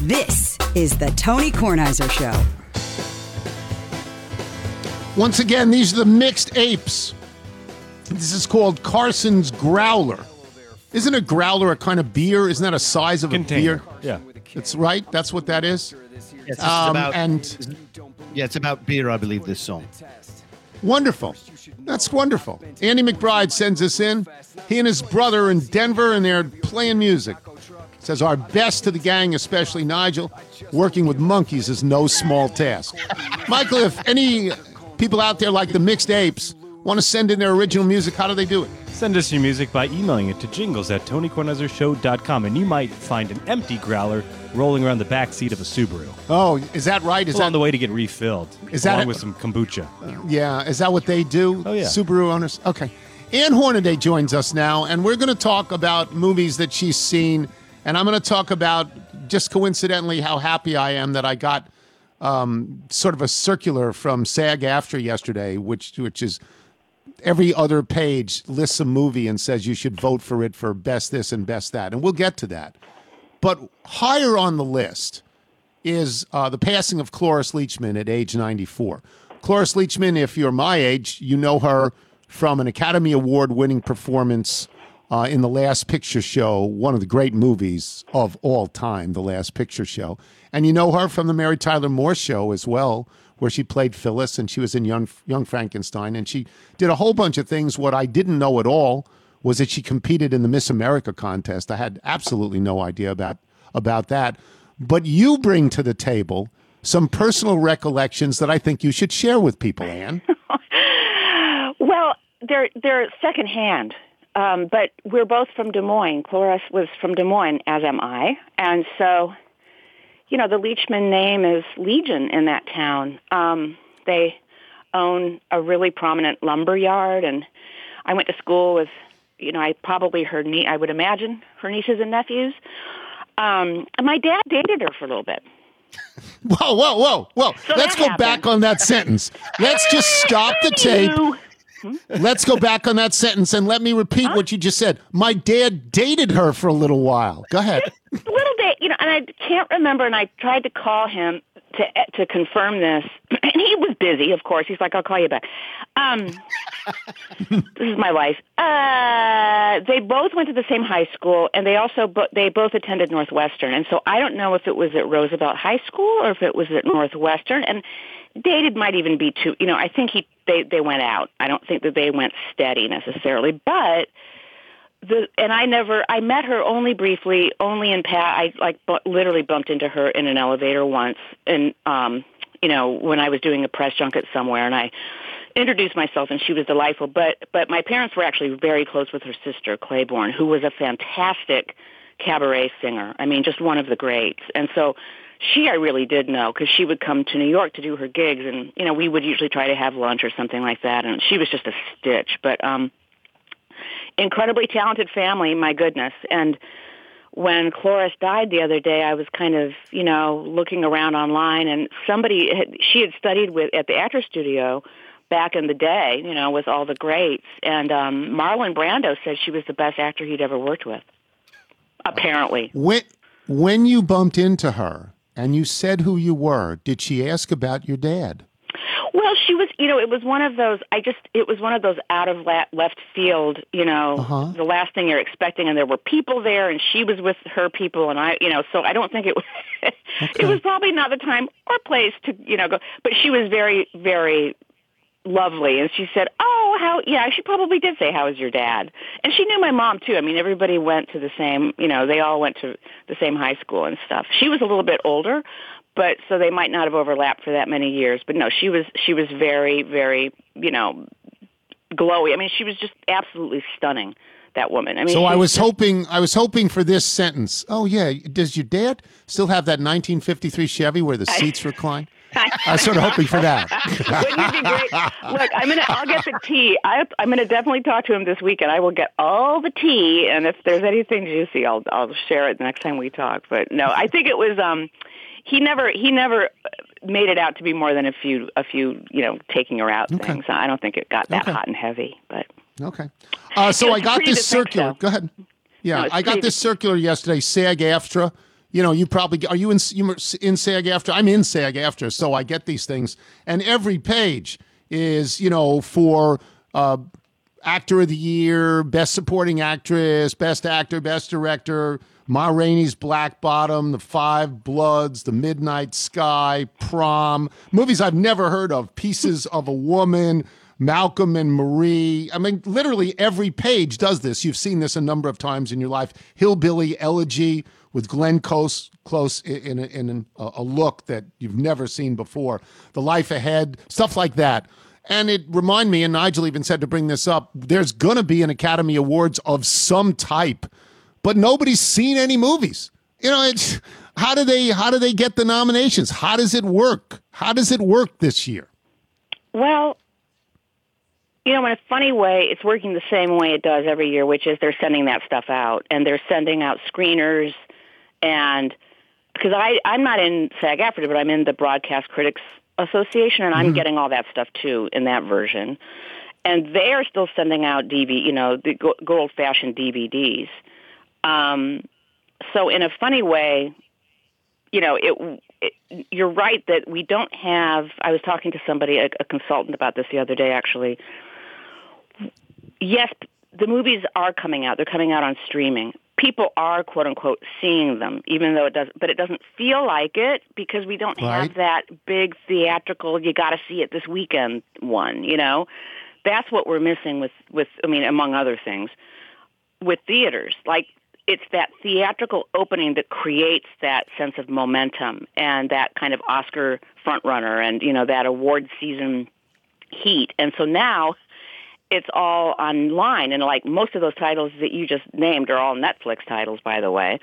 Speaker 1: This is the Tony Kornheiser Show.
Speaker 2: Once again, these are the mixed apes. This is called Carson's Growler. Isn't a growler a kind of beer? Isn't that a size of
Speaker 3: Container.
Speaker 2: a beer?
Speaker 3: Yeah.
Speaker 2: That's right. That's what that is.
Speaker 6: Yes, um, about, and yeah, it's about beer, I believe. This song.
Speaker 2: Wonderful. That's wonderful. Andy McBride sends us in. He and his brother are in Denver and they're playing music. Says our best to the gang, especially Nigel. Working with monkeys is no small task. Michael, if any people out there like the Mixed Apes want to send in their original music, how do they do it?
Speaker 3: Send us your music by emailing it to jingles at TonyKornheiserShow.com, and you might find an empty growler rolling around the back seat of a Subaru.
Speaker 2: Oh, is that right? Is
Speaker 3: that on the way to get refilled.
Speaker 2: Is that
Speaker 3: along
Speaker 2: a-
Speaker 3: with some kombucha?
Speaker 2: Yeah, is that what they do?
Speaker 3: Oh, yeah.
Speaker 2: Subaru owners. Okay. Ann Hornaday joins us now, and we're going to talk about movies that she's seen, and I'm going to talk about just coincidentally how happy I am that I got um, sort of a circular from SAG-AFTRA yesterday, which which is every other page lists a movie and says you should vote for it for best this and best that, and we'll get to that. But higher on the list is uh, the passing of Cloris Leachman at age 94. Cloris Leachman, if you're my age, you know her from an Academy Award winning performance uh, in The Last Picture Show, one of the great movies of all time, The Last Picture Show. And you know her from the Mary Tyler Moore Show as well, where she played Phyllis and she was in Young, Young Frankenstein. And she did a whole bunch of things. What I didn't know at all was that she competed in the Miss America contest. I had absolutely no idea about about that. But you bring to the table some personal recollections that I think you should share with people, Anne.
Speaker 10: Well, they're they're secondhand, um, but we're both from Des Moines. Cloris was from Des Moines, as am I, and so, you know, the Leachman name is legion in that town. Um, they own a really prominent lumber yard, and I went to school with, you know, I probably her nie- I would imagine her nieces and nephews. Um, and my dad dated her for a little bit.
Speaker 2: Whoa, whoa, whoa, whoa.
Speaker 10: So
Speaker 2: Let's go back on that sentence. Let's just stop the tape. Let's go back on that sentence and let me repeat what you just said. My dad dated her for a little while. Go ahead.
Speaker 10: little bit, you know, and I can't remember. And I tried to call him to to confirm this, and he was busy. Of course, he's like, "I'll call you back." Um, this is my life. Uh, they both went to the same high school, and they also bo- they both attended Northwestern. And so I don't know if it was at Roosevelt High School or if it was at Northwestern. And dated might even be too. You know, I think he they they went out. I don't think that they went steady necessarily, but the and I never I met her only briefly, only in pat. I like bu- literally bumped into her in an elevator once, and um, you know when I was doing a press junket somewhere, and I introduced myself, and she was delightful. But but my parents were actually very close with her sister Claiborne, who was a fantastic cabaret singer. I mean, just one of the greats, and so. She I really did know because she would come to New York to do her gigs, and you know we would usually try to have lunch or something like that. And she was just a stitch, but um, incredibly talented family, my goodness. And when Cloris died the other day, I was kind of, you know, looking around online and somebody had, she had studied with at the actor studio back in the day, you know, with all the greats. And um Marlon Brando said she was the best actor he'd ever worked with. Apparently.
Speaker 2: When when you bumped into her and you said who you were, did she ask about your dad?
Speaker 10: Well, she was, you know, it was one of those, I just, it was one of those out of la- left field, you know,
Speaker 2: Uh-huh.
Speaker 10: the last thing you're expecting. And there were people there and she was with her people. And I, you know, so I don't think it was, it was probably not the time or place to, you know, go, but she was very, very lovely. And she said, oh, how, yeah, she probably did say, how is your dad? And she knew my mom too. I mean, everybody went to the same, you know, they all went to the same high school and stuff. She was a little bit older, but so they might not have overlapped for that many years. But no, she was she was very very you know glowy. I mean, she was just absolutely stunning. That woman. I mean,
Speaker 2: so I was
Speaker 10: just-
Speaker 2: hoping I was hoping for this sentence. Oh yeah, does your dad still have that 1953 Chevy where the seats recline? I was sort of hoping for that.
Speaker 10: Wouldn't it be great? Look, I'm gonna. I'll get the tea. I, I'm gonna definitely talk to him this weekend. I will get all the tea, and if there's anything juicy, I'll I'll share it the next time we talk. But no, I think it was. um He never he never made it out to be more than a few a few you know taking her out things. I don't think it got that
Speaker 2: Okay.
Speaker 10: hot and heavy, but.
Speaker 2: Okay. Uh, so I got this circular.
Speaker 10: so.
Speaker 2: Go ahead. Yeah,
Speaker 10: No,
Speaker 2: I got this circular yesterday. SAG AFTRA. You know, you probably are you in you in SAG AFTRA? I'm in SAG AFTRA, so I get these things, and every page is you know for uh, actor of the year, best supporting actress, best actor, best director. Ma Rainey's Black Bottom, The Five Bloods, The Midnight Sky, Prom, movies I've never heard of, Pieces of a Woman, Malcolm and Marie. I mean, literally every page does this. You've seen this a number of times in your life. Hillbilly Elegy with Glenn Close, Close in, a, in a, a look that you've never seen before. The Life Ahead, stuff like that. And it reminded me, and Nigel even said to bring this up, there's going to be an Academy Awards of some type, but nobody's seen any movies. You know, it's how do they how do they get the nominations? How does it work? How does it work this year?
Speaker 10: Well, you know, in a funny way, it's working the same way it does every year, which is they're sending that stuff out and they're sending out screeners and because I I'm not in SAG-AFTRA, but I'm in the Broadcast Critics Association, and I'm mm-hmm. getting all that stuff too in that version. And they are still sending out DV, you know, the good old-fashioned DVDs. Um, so in a funny way, you know, it, it, you're right that we don't have. I was talking to somebody, a, a consultant, about this the other day. Actually, yes, the movies are coming out. They're coming out on streaming, people are quote unquote seeing them, even though it doesn't, but it doesn't feel like it because we don't right. have that big theatrical, you got to see it this weekend one, you know? That's what we're missing with, with, I mean, among other things, with theaters. Like, it's that theatrical opening that creates that sense of momentum and that kind of Oscar frontrunner and, you know, that award season heat. And so now it's all online, and like most of those titles that you just named are all Netflix titles, by the way.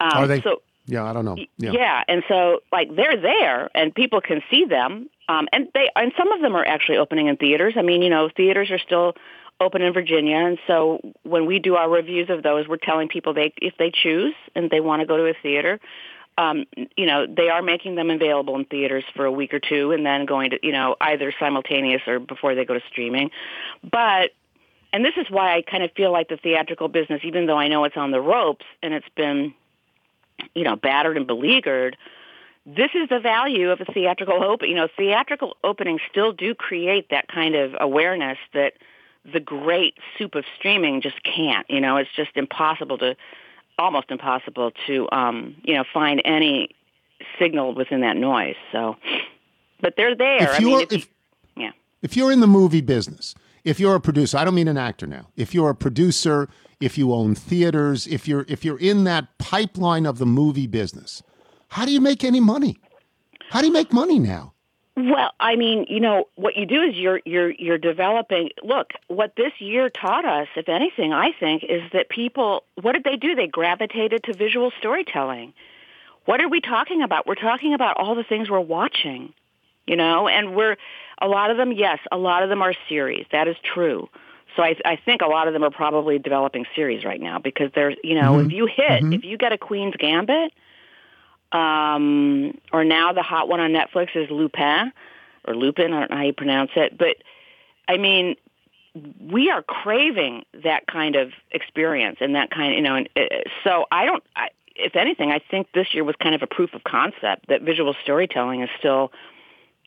Speaker 2: Um, are they? So yeah, I don't know.
Speaker 10: Yeah. yeah, and so like they're there, and people can see them, um, and they and some of them are actually opening in theaters. I mean, you know, theaters are still open in Virginia, and so when we do our reviews of those, we're telling people they if they choose and they want to go to a theater, um, you know, they are making them available in theaters for a week or two and then going to, you know, either simultaneous or before they go to streaming. But, and this is why I kind of feel like the theatrical business, even though I know it's on the ropes and it's been, you know, battered and beleaguered, this is the value of a theatrical open. You know, theatrical openings still do create that kind of awareness that the great soup of streaming just can't. You know, it's just impossible to almost impossible to um, you know find any signal within that noise. So, but they're there.
Speaker 2: If
Speaker 10: I mean,
Speaker 2: if, if, yeah. If you're in the movie business, if you're a producer, I don't mean an actor now. If you're a producer, if you own theaters, if you're if you're in that pipeline of the movie business, how do you make any money? How do you make money now?
Speaker 10: Well, I mean, you know, what you do is you're you're you're developing. Look, what this year taught us, if anything, I think, is that people. What did they do? They gravitated to visual storytelling. What are we talking about? We're talking about all the things we're watching, you know, and we're a lot of them. Yes, a lot of them are series. That is true. So I, I think a lot of them are probably developing series right now because there's, you know, mm-hmm. if you hit, mm-hmm. if you get a Queen's Gambit um, or now the hot one on Netflix is Lupin or Lupin. I don't know how you pronounce it, but I mean, we are craving that kind of experience and that kind. You know, and, uh, so I don't. I, if anything, I think this year was kind of a proof of concept that visual storytelling is still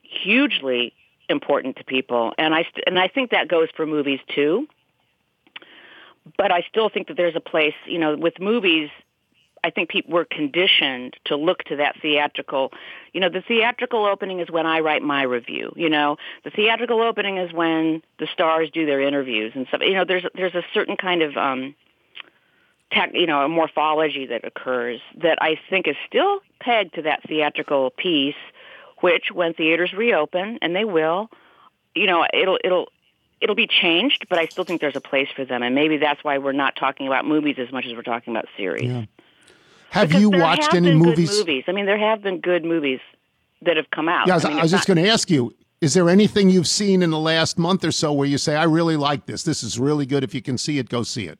Speaker 10: hugely important to people, and I st- and I think that goes for movies too. But I still think that there's a place, you know, with movies I think people were conditioned to look to that theatrical. You know, the theatrical opening is when I write my review. You know, the theatrical opening is when the stars do their interviews and stuff. You know, there's there's a certain kind of um, tech, you know, a morphology that occurs that I think is still pegged to that theatrical piece. Which, when theaters reopen, and they will, you know, it'll it'll it'll be changed, but I still think there's a place for them, and maybe that's why we're not talking about movies as much as we're talking about series.
Speaker 2: Yeah. Have because you watched any movies?
Speaker 10: movies? I mean, there have been good movies that have come out.
Speaker 2: Yeah, I was,
Speaker 10: I mean,
Speaker 2: I was just going to ask you: Is there anything you've seen in the last month or so where you say, "I really like this. This is really good. If you can see it, go see it."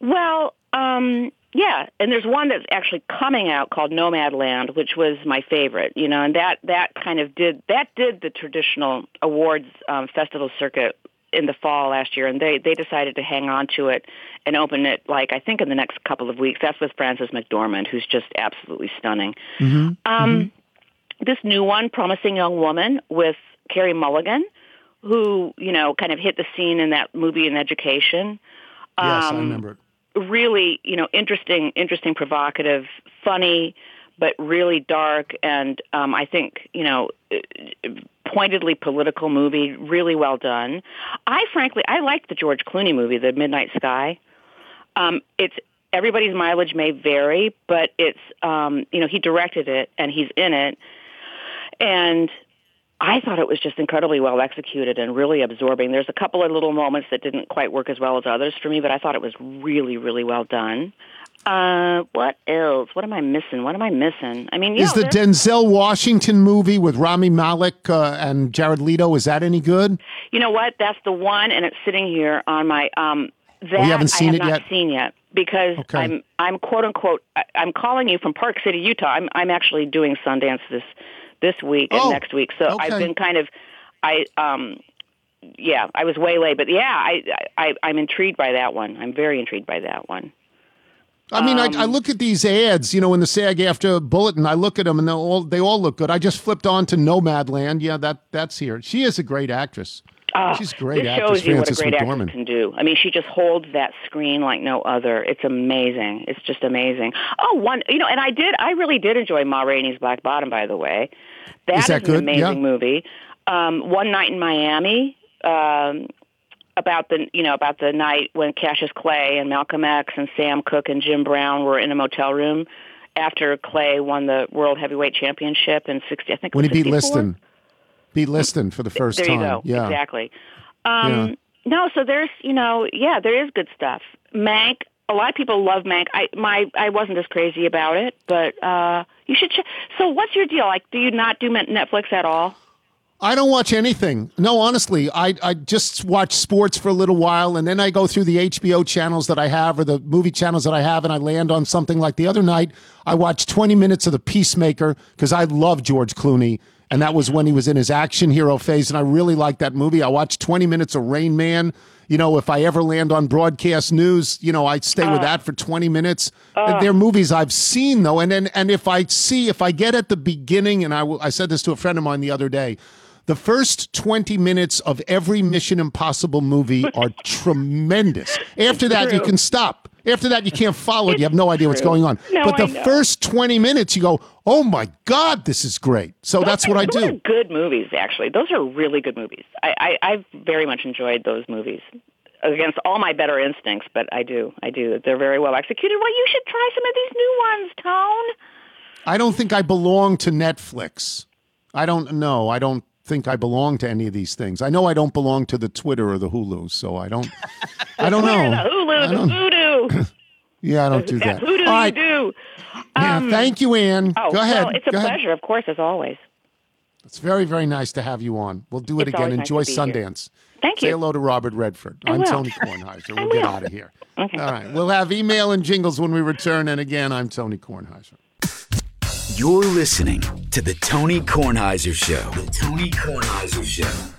Speaker 10: Well, um, yeah, and there's one that's actually coming out called Nomadland, which was my favorite. You know, and that that kind of did that did the traditional awards um, festival circuit in the fall last year, and they they decided to hang on to it and open it like I think in the next couple of weeks. That's with Frances McDormand, who's just absolutely stunning.
Speaker 2: Mm-hmm. Um,
Speaker 10: mm-hmm. This new one, Promising Young Woman, with Carey Mulligan, who you know kind of hit the scene in that movie An Education.
Speaker 2: Yes, um, I remember it.
Speaker 10: Really, you know, interesting, interesting, provocative, funny, but really dark and um, I think you know pointedly political movie, really well done. I frankly I like the George Clooney movie, The Midnight Sky. Um, it's everybody's mileage may vary, but it's um, you know he directed it and he's in it, and I thought it was just incredibly well executed and really absorbing. There's a couple of little moments that didn't quite work as well as others for me, but I thought it was really, really well done. Uh, what else? What am I missing? What am I missing? I mean,
Speaker 2: is
Speaker 10: know,
Speaker 2: the Denzel Washington movie with Rami Malek uh, and Jared Leto is that any good?
Speaker 10: You know what? That's the one, and it's sitting here on my. Um, that
Speaker 2: oh, you haven't seen
Speaker 10: I have
Speaker 2: it
Speaker 10: not
Speaker 2: yet?
Speaker 10: seen yet because
Speaker 2: Okay.
Speaker 10: I'm I'm quote unquote I- I'm calling you from Park City, Utah. I'm I'm actually doing Sundance this this week
Speaker 2: Oh,
Speaker 10: and next week, so I've been kind of I um yeah I was way late, but yeah I I I'm intrigued by that one. I'm very intrigued by that one.
Speaker 2: I mean,
Speaker 10: Um,
Speaker 2: I, I look at these ads, you know, in the SAG-AFTRA bulletin. I look at them, and they all they all look good. I just flipped on to Nomadland. Yeah, that that's here. She is a great actress.
Speaker 10: Ah,
Speaker 2: She's a great
Speaker 10: this
Speaker 2: actress,
Speaker 10: shows you
Speaker 2: Frances
Speaker 10: what a great
Speaker 2: McDormand.
Speaker 10: actress can do. I mean, she just holds that screen like no other. It's amazing. It's just amazing. Oh, one, you know, and I did, I really did enjoy Ma Rainey's Black Bottom, by the way.
Speaker 2: Is that
Speaker 10: an
Speaker 2: good?
Speaker 10: amazing
Speaker 2: Yeah.
Speaker 10: movie. Um, one night in Miami. Um, about the you know about the night when Cassius Clay and Malcolm X and Sam Cooke and Jim Brown were in a motel room after Clay won the World Heavyweight Championship in sixty I think
Speaker 2: When he
Speaker 10: was
Speaker 2: beat
Speaker 10: 64?
Speaker 2: Liston, beat Liston for the first
Speaker 10: there
Speaker 2: time.
Speaker 10: you go.
Speaker 2: Yeah,
Speaker 10: Exactly. Um,
Speaker 2: Yeah.
Speaker 10: No, so there's, you know, yeah, there is good stuff. Mank. A lot of people love Mank. I my I wasn't as crazy about it, but uh you should. Ch- so, what's your deal? Like, do you not do Netflix at all?
Speaker 2: I don't watch anything. No, honestly, I I just watch sports for a little while, and then I go through the HBO channels that I have or the movie channels that I have, and I land on something like the other night. I watched 20 minutes of The Peacemaker because I love George Clooney, and that was when he was in his action hero phase, and I really liked that movie. I watched 20 minutes of Rain Man. You know, if I ever land on broadcast news, you know, I stay with uh. that for 20 minutes. Uh. They're movies I've seen though, and then and if I see if I get at the beginning, and I will- I said this to a friend of mine the other day. The first 20 minutes of every Mission Impossible movie are tremendous. After that, you can stop. After that, you can't follow it. You have no idea what's going on.
Speaker 10: No,
Speaker 2: but the first 20 minutes, you go, oh my God, this is great. So that's what I
Speaker 10: Those are
Speaker 2: do.
Speaker 10: good movies, actually. Those are really good movies. I, I I've very much enjoyed those movies. Against all my better instincts, but I do, I do. They're very well executed. Well, you should try some of these new ones, Tone.
Speaker 2: I don't think I belong to Netflix. I don't know. I don't think I belong to any of these things. I know I don't belong to the Twitter or the Hulu, so I don't. I don't know.
Speaker 10: the Hulu, the voodoo.
Speaker 2: Yeah, I don't do
Speaker 10: that
Speaker 2: that.
Speaker 10: voodoo
Speaker 2: All right.
Speaker 10: you do.
Speaker 2: Yeah,
Speaker 10: Um,
Speaker 2: thank you, Ann.
Speaker 10: Oh,
Speaker 2: Go ahead.
Speaker 10: Well, it's a
Speaker 2: Go ahead.
Speaker 10: pleasure, of course, as always.
Speaker 2: It's very, very nice to have you on. We'll do it
Speaker 10: It's
Speaker 2: again.
Speaker 10: always nice
Speaker 2: Enjoy
Speaker 10: here.
Speaker 2: Sundance.
Speaker 10: Thank you.
Speaker 2: Say hello to Robert Redford.
Speaker 10: I
Speaker 2: I'm
Speaker 10: will.
Speaker 2: Tony Kornheiser. We'll get out of here.
Speaker 10: Okay.
Speaker 2: All right. We'll have email and jingles when we return. And again, I'm Tony Kornheiser.
Speaker 7: You're listening to the Tony Kornheiser Show. The Tony Kornheiser Show.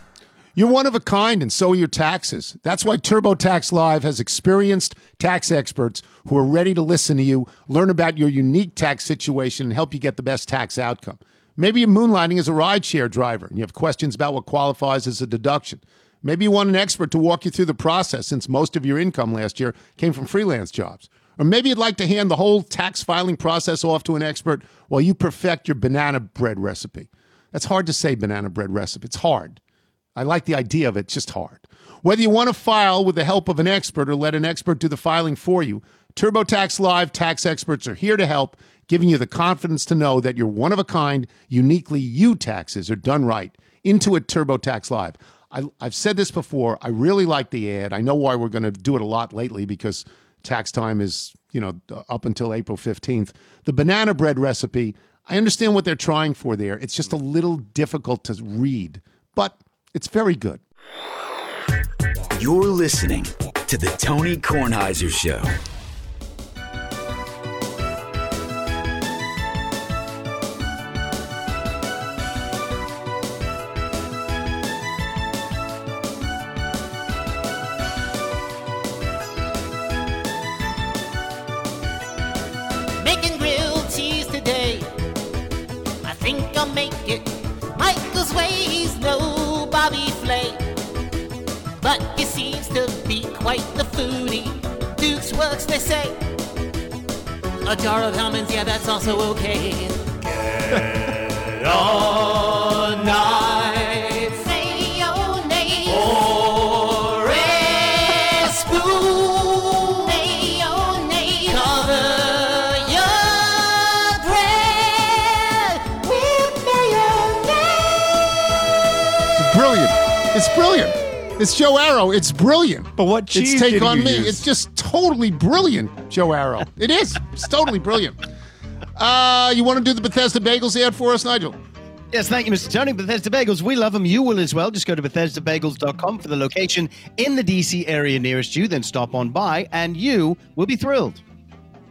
Speaker 2: You're one of a kind, and so are your taxes. That's why TurboTax Live has experienced tax experts who are ready to listen to you, learn about your unique tax situation, and help you get the best tax outcome. Maybe you're moonlighting as a rideshare driver and you have questions about what qualifies as a deduction. Maybe you want an expert to walk you through the process since most of your income last year came from freelance jobs. Or maybe you'd like to hand the whole tax filing process off to an expert while you perfect your banana bread recipe. That's hard to say, banana bread recipe. It's hard. I like the idea of it, just hard. Whether you want to file with the help of an expert or let an expert do the filing for you, TurboTax Live tax experts are here to help, giving you the confidence to know that your one of a kind, uniquely you taxes are done right. Into Intuit TurboTax Live. I, I've said this before. I really like the ad. I know why we're going to do it a lot lately because tax time is, you know, up until April 15th. The banana bread recipe, I understand what they're trying for there. It's just a little difficult to read, but it's very good.
Speaker 7: You're listening to the Tony Kornheiser Show.
Speaker 11: Making grilled cheese today. I think I'll make it. Michael's way, he's no But he seems to be quite the foodie. Duke's works, they say. A jar of almonds, yeah, that's also okay. Get on knife.
Speaker 2: It's Joe Arrow. It's brilliant.
Speaker 3: But what cheese
Speaker 2: It's take
Speaker 3: did
Speaker 2: on
Speaker 3: you
Speaker 2: me.
Speaker 3: use?
Speaker 2: It's just totally brilliant, Joe Arrow. It is. It's totally brilliant. Uh, you want to do the Bethesda Bagels ad for us, Nigel?
Speaker 6: Yes, thank you, Mr. Tony. Bethesda Bagels, we love them. You will as well. Just go to BethesdaBagels.com for the location in the DC area nearest you, then stop on by, and you will be thrilled.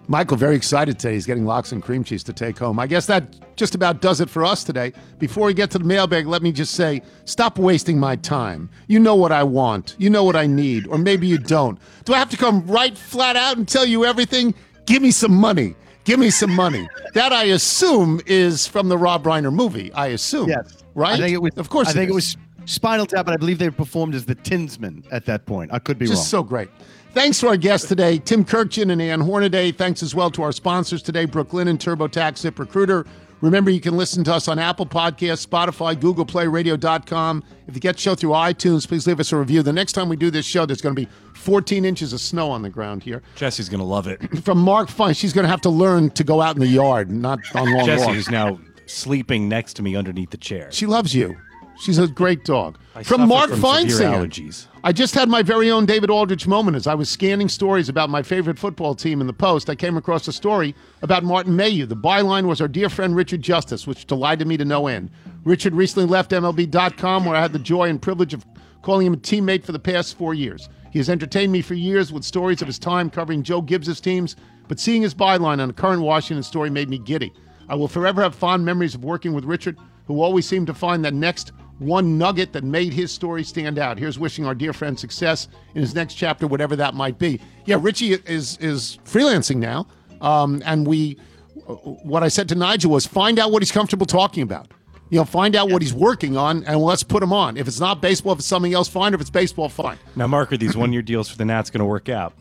Speaker 2: Michael, very excited today. He's getting lox and cream cheese to take home. I guess that just about does it for us today. Before we get to the mailbag, let me just say stop wasting my time. You know what I want, you know what I need, or maybe you don't. Do I have to come right flat out and tell you everything? Give me some money. Give me some money. that I assume is from the Rob Reiner movie. I assume.
Speaker 6: Yes.
Speaker 2: Right?
Speaker 6: I think it was,
Speaker 2: Of course
Speaker 6: I think it was Spinal Tap, and I believe they performed as the Thamesmen at that point. I could be wrong.
Speaker 2: Just
Speaker 6: wrong.
Speaker 2: so great. Thanks to our guests today, Tim Kurkjian and Ann Hornaday. Thanks as well to our sponsors today, Brooklinen and TurboTax Zip Recruiter. Remember, you can listen to us on Apple Podcasts, Spotify, Google Play, Radio.com. If you get the show through iTunes, please leave us a review. The next time we do this show, there's going to be 14 inches of snow on the ground here.
Speaker 3: Jesse's gonna love it.
Speaker 2: From Mark Fine, she's going to have to learn to go out in the yard, not on long
Speaker 3: Jesse
Speaker 2: walks.
Speaker 3: is now sleeping next to me underneath the chair.
Speaker 2: She loves you. She's a great dog.
Speaker 3: I
Speaker 2: from Mark
Speaker 3: from
Speaker 2: Feinstein.
Speaker 3: allergies.
Speaker 2: I just had my very own David Aldridge moment as I was scanning stories about my favorite football team in the Post. I came across a story about Martin Mayhew. The byline was our dear friend Richard Justice, which delighted me to no end. Richard recently left MLB.com, where I had the joy and privilege of calling him a teammate for the past four years. He has entertained me for years with stories of his time covering Joe Gibbs' teams, but seeing his byline on a current Washington story made me giddy. I will forever have fond memories of working with Richard, who always seemed to find that next one nugget that made his story stand out. Here's wishing our dear friend success in his next chapter, whatever that might be. Yeah, Richie is is freelancing now, um, and we. What I said to Nigel was find out what he's comfortable talking about. You know, find out what he's working on, and let's put him on. If it's not baseball, if it's something else, fine. If it's baseball, fine.
Speaker 3: Now, Mark, are these one-year deals for the Nats going to work out?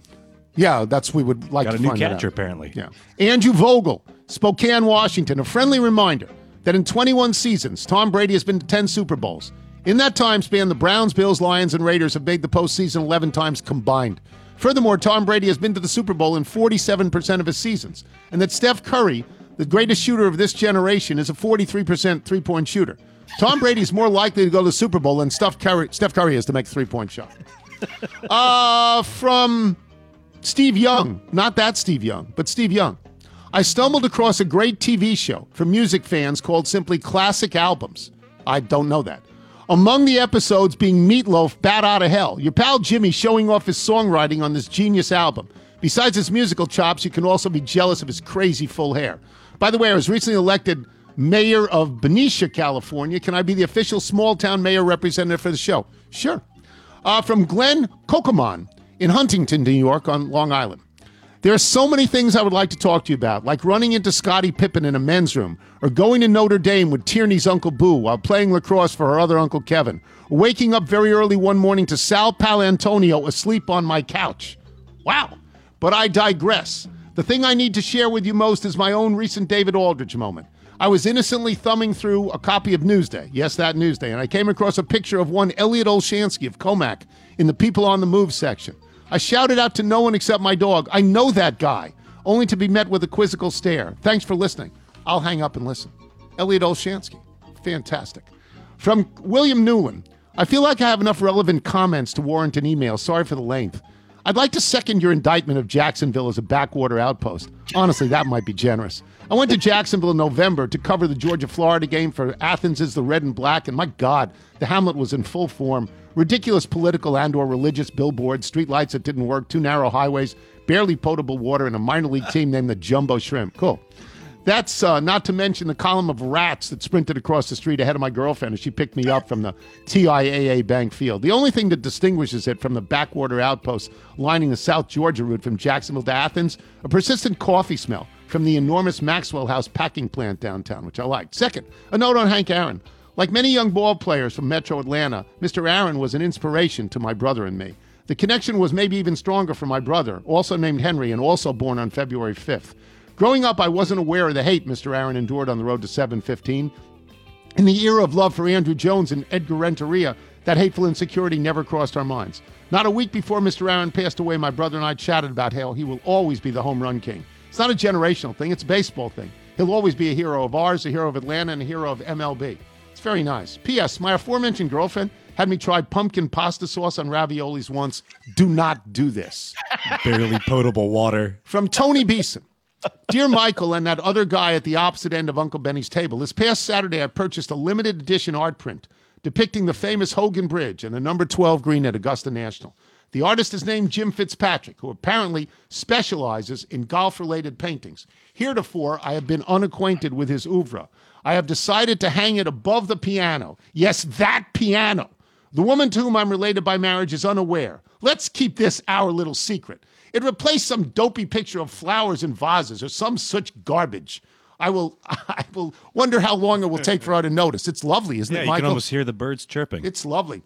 Speaker 2: Yeah, that's we would like
Speaker 3: Got
Speaker 2: to
Speaker 3: a new
Speaker 2: find
Speaker 3: catcher, apparently.
Speaker 2: Yeah. Andrew Vogel, Spokane, Washington. A friendly reminder that in 21 seasons, Tom Brady has been to 10 Super Bowls. In that time span, the Browns, Bills, Lions, and Raiders have made the postseason 11 times combined. Furthermore, Tom Brady has been to the Super Bowl in 47% of his seasons, and that Steph Curry, the greatest shooter of this generation, is a 43% three point shooter. Tom Brady is more likely to go to the Super Bowl than Steph Curry, Steph Curry is to make a three point shot. Uh, from Steve Young, not that Steve Young, but Steve Young. I stumbled across a great TV show for music fans called simply Classic Albums. I don't know that. Among the episodes being Meatloaf, Bat Out of Hell, your pal Jimmy showing off his songwriting on this genius album. Besides his musical chops, you can also be jealous of his crazy full hair. By the way, I was recently elected mayor of Benicia, California. Can I be the official small town mayor representative for the show? Sure. Uh, from Glenn Kokoman in Huntington, New York, on Long Island. There are so many things I would like to talk to you about, like running into Scottie Pippen in a men's room, or going to Notre Dame with Tierney's Uncle Boo while playing lacrosse for her other Uncle Kevin, or waking up very early one morning to Sal Paolantonio asleep on my couch. Wow. But I digress. The thing I need to share with you most is my own recent David Aldridge moment. I was innocently thumbing through a copy of Newsday, yes, that Newsday, and I came across a picture of one Elliot Olshansky of Commack in the People on the Move section. I shouted out to no one except my dog, I know that guy, only to be met with a quizzical stare. Thanks for listening. I'll hang up and listen. Elliot Olshansky. Fantastic. From William Newland. I feel like I have enough relevant comments to warrant an email. Sorry for the length. I'd like to second your indictment of Jacksonville as a backwater outpost. Honestly, that might be generous. I went to Jacksonville in November to cover the Georgia Florida game for Athens is the Red and Black, and my God, the Hamlet was in full form. Ridiculous political and or religious billboards, streetlights that didn't work, two narrow highways, barely potable water, and a minor league team named the Jumbo Shrimp. Cool. That's uh, not to mention the column of rats that sprinted across the street ahead of my girlfriend as she picked me up from the TIAA Bank Field. The only thing that distinguishes it from the backwater outposts lining the South Georgia route from Jacksonville to Athens, a persistent coffee smell from the enormous Maxwell House packing plant downtown, which I liked. Second, a note on Hank Aaron. Like many young ball players from Metro Atlanta, Mr. Aaron was an inspiration to my brother and me. The connection was maybe even stronger for my brother, also named Henry and also born on February 5th. Growing up, I wasn't aware of the hate Mr. Aaron endured on the road to 715. In the era of love for Andruw Jones and Edgar Renteria, that hateful insecurity never crossed our minds. Not a week before Mr. Aaron passed away, my brother and I chatted about how he will always be the home run king. It's not a generational thing, it's a baseball thing. He'll always be a hero of ours, a hero of Atlanta, and a hero of MLB. Very nice. P.S. My aforementioned girlfriend had me try pumpkin pasta sauce on raviolis once. Do not do this.
Speaker 3: Barely potable water.
Speaker 2: From Tony Beeson. Dear Michael and that other guy at the opposite end of Uncle Benny's table, this past Saturday I purchased a limited edition art print depicting the famous Hogan Bridge and the number 12 green at Augusta National. The artist is named Jim Fitzpatrick, who apparently specializes in golf related paintings. Heretofore, I have been unacquainted with his oeuvre. I have decided to hang it above the piano. Yes, that piano. The woman to whom I'm related by marriage is unaware. Let's keep this our little secret. It replaced some dopey picture of flowers in vases or some such garbage. I will I will wonder how long it will take for her to notice. It's lovely, isn't
Speaker 3: Yeah,
Speaker 2: it, Michael?
Speaker 3: you can almost hear the birds chirping.
Speaker 2: It's lovely.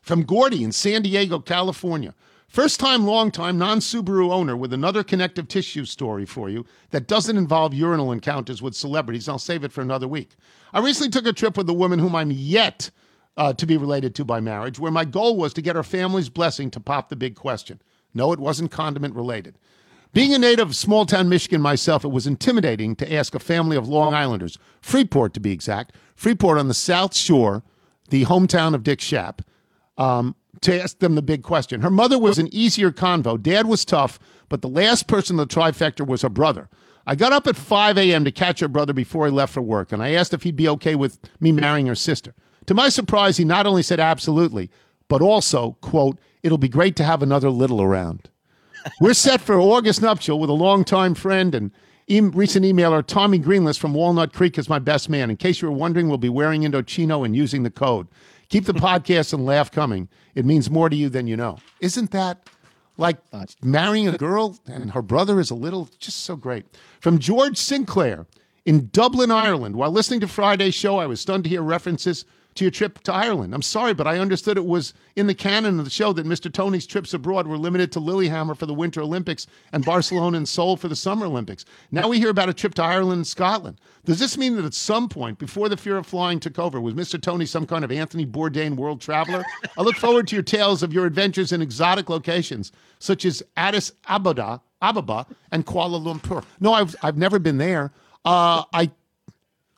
Speaker 2: From Gordy in San Diego, California. First time, long time non Subaru owner with another connective tissue story for you that doesn't involve urinal encounters with celebrities. I'll save it for another week. I recently took a trip with a woman whom I'm yet uh, to be related to by marriage, where my goal was to get her family's blessing to pop the big question. No, it wasn't condiment related. Being a native of small town Michigan myself, it was intimidating to ask a family of Long Islanders, Freeport to be exact, Freeport on the South Shore, the hometown of Dick Schaap, um, to ask them the big question. Her mother was an easier convo. Dad was tough, but the last person in the trifecta was her brother. I got up at 5 a.m. to catch her brother before he left for work, and I asked if he'd be okay with me marrying her sister. To my surprise, he not only said absolutely, but also, quote, it'll be great to have another little around. We're set for August nuptial with a longtime friend and recent emailer Tommy Greenless from Walnut Creek is my best man. In case you were wondering, we'll be wearing Indochino and using the code. Keep the podcast and laugh coming. It means more to you than you know. Isn't that like marrying a girl and her brother is a little just so great? From George Sinclair in Dublin, Ireland. While listening to Friday's show, I was stunned to hear references to your trip to Ireland. I'm sorry, but I understood it was in the canon of the show that Mr. Tony's trips abroad were limited to Lillehammer for the Winter Olympics and Barcelona and Seoul for the Summer Olympics. Now we hear about a trip to Ireland and Scotland. Does this mean that at some point, before the fear of flying took over, was Mr. Tony some kind of Anthony Bourdain world traveler? I look forward to your tales of your adventures in exotic locations such as Addis Ababa, Ababa and Kuala Lumpur. No, I've, I've never been there. Uh, I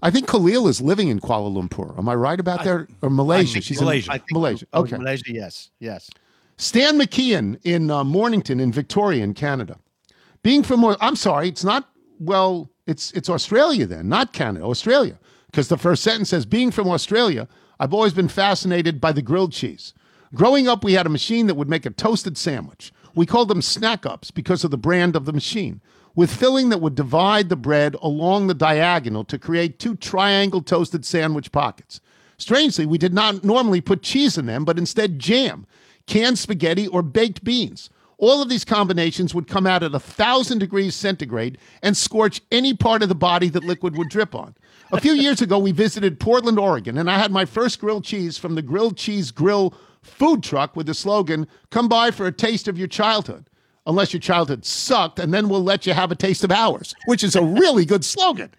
Speaker 2: I think Khalil is living in Kuala Lumpur. Am I right about that? Or Malaysia? She's in
Speaker 6: I think
Speaker 2: Malaysia.
Speaker 6: oh,
Speaker 2: Okay.
Speaker 6: Malaysia, yes, yes.
Speaker 2: Stan McKeon in uh, Mornington in Victoria in Canada. Being from, I'm sorry, it's not, well, it's, it's Australia then, not Canada, Australia. Because the first sentence says, being from Australia, I've always been fascinated by the grilled cheese. Growing up, we had a machine that would make a toasted sandwich. We called them snack ups because of the brand of the machine, with filling that would divide the bread along the diagonal to create two triangle toasted sandwich pockets. Strangely, we did not normally put cheese in them, but instead jam, canned spaghetti, or baked beans. All of these combinations would come out at a thousand degrees centigrade and scorch any part of the body that liquid would drip on. A few years ago, we visited Portland, Oregon, and I had my first grilled cheese from the Grilled Cheese Grill food truck with the slogan, Come by for a taste of your childhood. Unless your childhood sucked, and then we'll let you have a taste of ours, which is a really good slogan.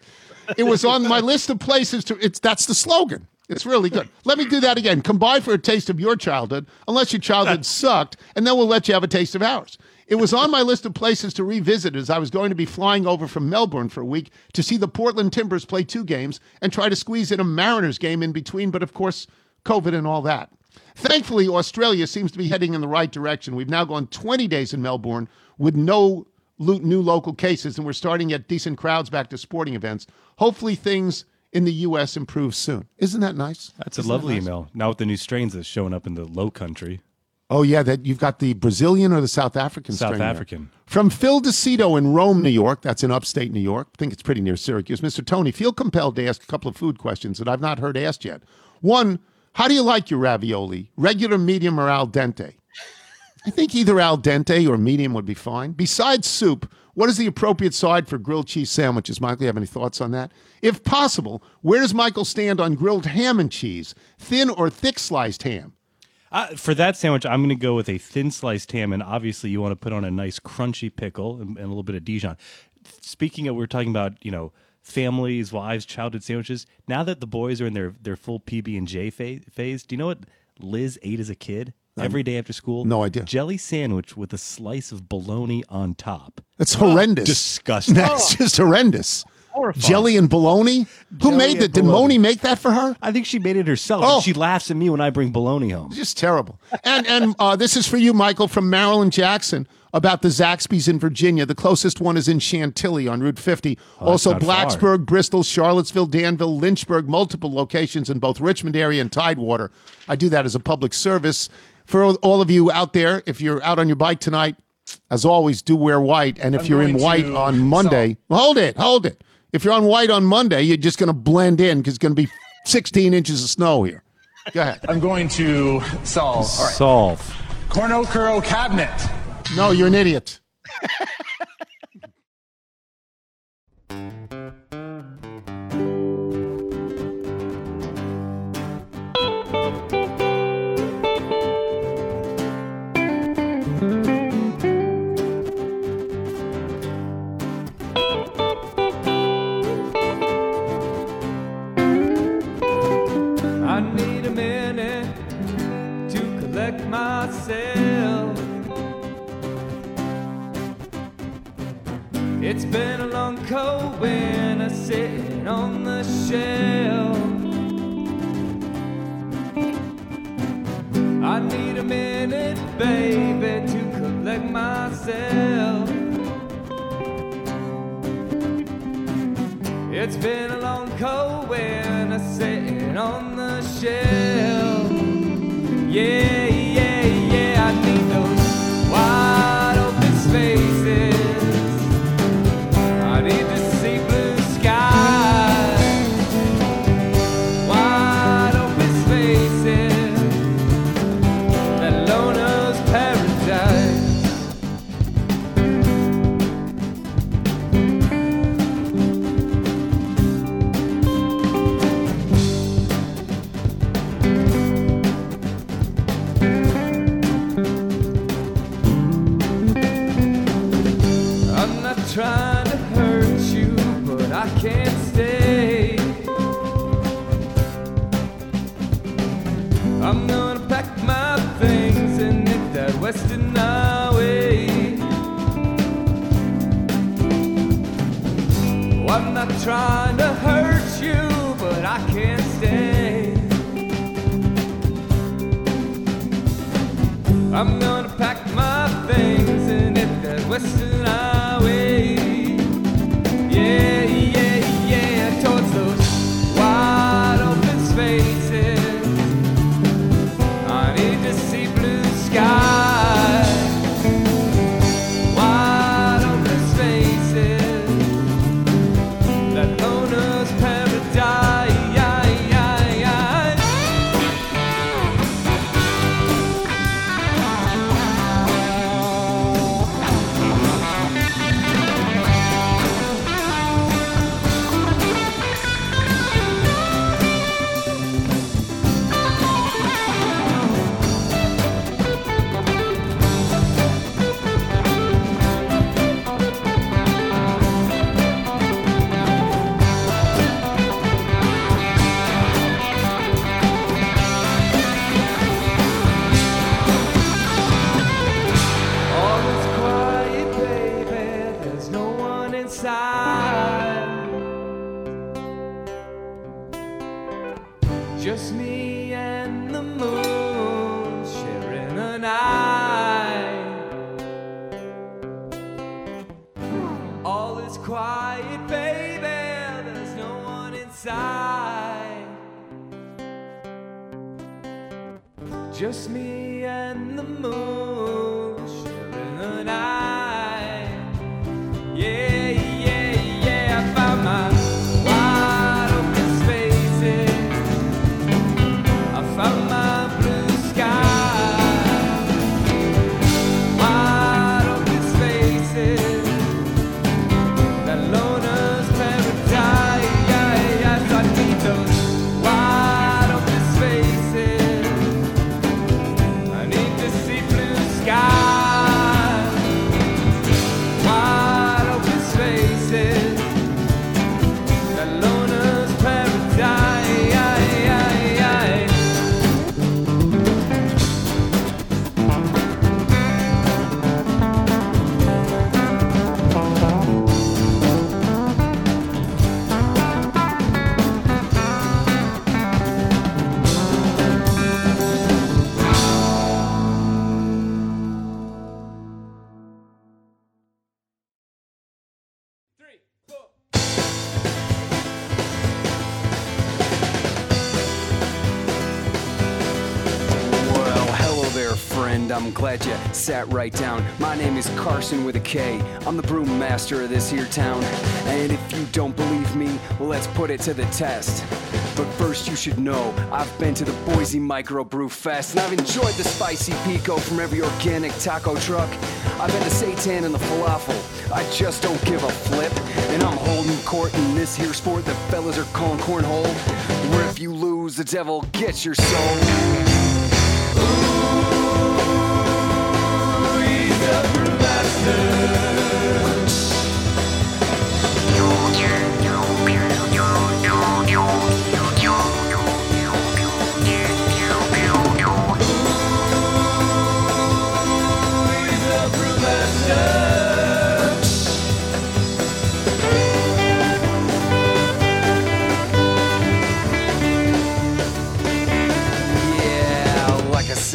Speaker 2: It was on my list of places to, it's, that's the slogan. It's really good. Let me do that again. Come by for a taste of your childhood, unless your childhood sucked, and then we'll let you have a taste of ours. It was on my list of places to revisit as I was going to be flying over from Melbourne for a week to see the Portland Timbers play two games and try to squeeze in a Mariners game in between, but of course, COVID and all that. Thankfully, Australia seems to be heading in the right direction. We've now gone 20 days in Melbourne with no new local cases, and we're starting to get decent crowds back to sporting events. Hopefully, things in the U.S. improve soon. Isn't that nice?
Speaker 3: That's a
Speaker 2: Isn't that
Speaker 3: lovely
Speaker 2: nice?
Speaker 3: email. Now with the new strains that's showing up in the low country.
Speaker 2: Oh yeah, that you've got the Brazilian or the South African
Speaker 3: South
Speaker 2: strain there.
Speaker 3: African.
Speaker 2: From Phil DeCito in Rome, New York. That's in upstate New York. I think it's pretty near Syracuse. Mr. Tony, feel compelled to ask a couple of food questions that I've not heard asked yet. One, how do you like your ravioli? Regular, medium, or al dente? I think either al dente or medium would be fine. Besides soup, what is the appropriate side for grilled cheese sandwiches? Michael, you have any thoughts on that? If possible, where does Michael stand on grilled ham and cheese? Thin or thick sliced ham?
Speaker 3: Uh, for that sandwich, I'm going to go with a thin sliced ham, and obviously you want to put on a nice crunchy pickle and, and a little bit of Dijon. speaking of, we are talking about you know families, wives, childhood sandwiches. Now that the boys are in their their full PB and J phase, phase, do you know what Liz ate as a kid? Every day after school,
Speaker 2: no idea.
Speaker 3: Jelly sandwich with a slice of bologna on top.
Speaker 2: That's horrendous.
Speaker 3: Disgusting.
Speaker 2: That's oh. just horrendous.
Speaker 6: Horrifying.
Speaker 2: Jelly and bologna? Who
Speaker 3: Jelly
Speaker 2: made that? Did
Speaker 3: bologna.
Speaker 2: Moni make that for her?
Speaker 3: I think she made it herself.
Speaker 2: Oh.
Speaker 3: and she laughs at me when I bring bologna home.
Speaker 2: Just terrible. And and uh, this is for you, Michael, from Marilyn Jackson about the Zaxby's in Virginia. The closest one is in Chantilly on Route 50.
Speaker 3: Oh,
Speaker 2: also,
Speaker 3: not far.
Speaker 2: Blacksburg, Bristol, Charlottesville, Danville, Lynchburg, multiple locations in both Richmond area and Tidewater. I do that as a public service. For all of you out there, if you're out on your bike tonight, as always, do wear white. And if
Speaker 12: I'm
Speaker 2: you're in white
Speaker 12: to
Speaker 2: on Monday, hold it, hold it. If you're on white on Monday, you're just going to blend in because it's going to be 16 inches of snow here. Go ahead.
Speaker 12: I'm going to solve. All right.
Speaker 3: Solve.
Speaker 12: Cornucoro cabinet.
Speaker 2: No, you're an idiot.
Speaker 13: myself. It's been a long cold winter sitting on the shelf. I need a minute, baby, to collect myself. It's been a long cold winter sitting on the shelf. Yeah,
Speaker 14: glad you sat right down. My name is Carson with a K. I'm the brewmaster of this here town. And if you don't believe me, well, let's put it to the test. But first, you should know I've been to the Boise Microbrew Fest, and I've enjoyed the spicy pico from every organic taco truck. I've been to Satan and the falafel. I just don't give a flip, and I'm holding court in this here sport that fellas are calling cornhole, where if you lose, the devil gets your soul.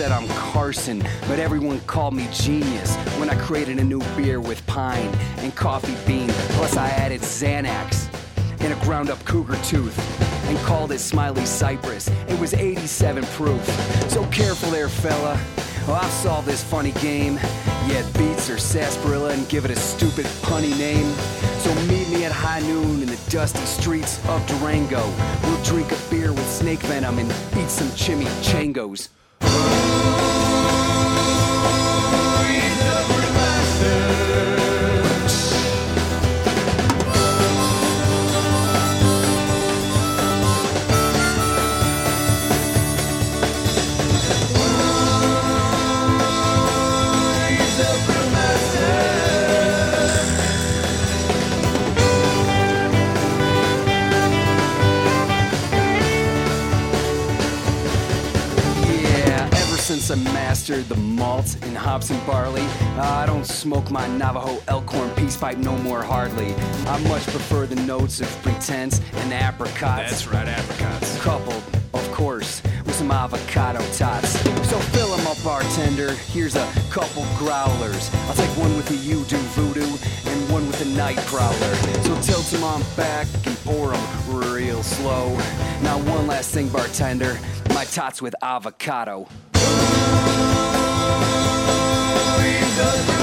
Speaker 14: Said, I'm Carson, but everyone called me genius when I created a new beer with pine and coffee bean. Plus, I added Xanax and a ground up cougar tooth and called it Smiley Cypress. It was 87 proof. So careful there, fella. Oh, I've solved this funny game. Yeah, it beats or sarsaparilla and give it a stupid punny name. So meet me at high noon in the dusty streets of Durango. We'll drink a beer with snake venom and eat some chimichangas. I mastered the malt and hops and barley, I don't smoke my Navajo elkhorn peace pipe no more hardly. I much prefer the notes of pretense and apricots.
Speaker 4: That's right, apricots.
Speaker 14: Coupled, of course, with some avocado tots. So fill 'em up, bartender. Here's a couple growlers. I'll take one with the you do voodoo and one with the night prowler. So tilt 'em on back and pour 'em real slow. Now one last thing, bartender. My tots with avocado.
Speaker 13: A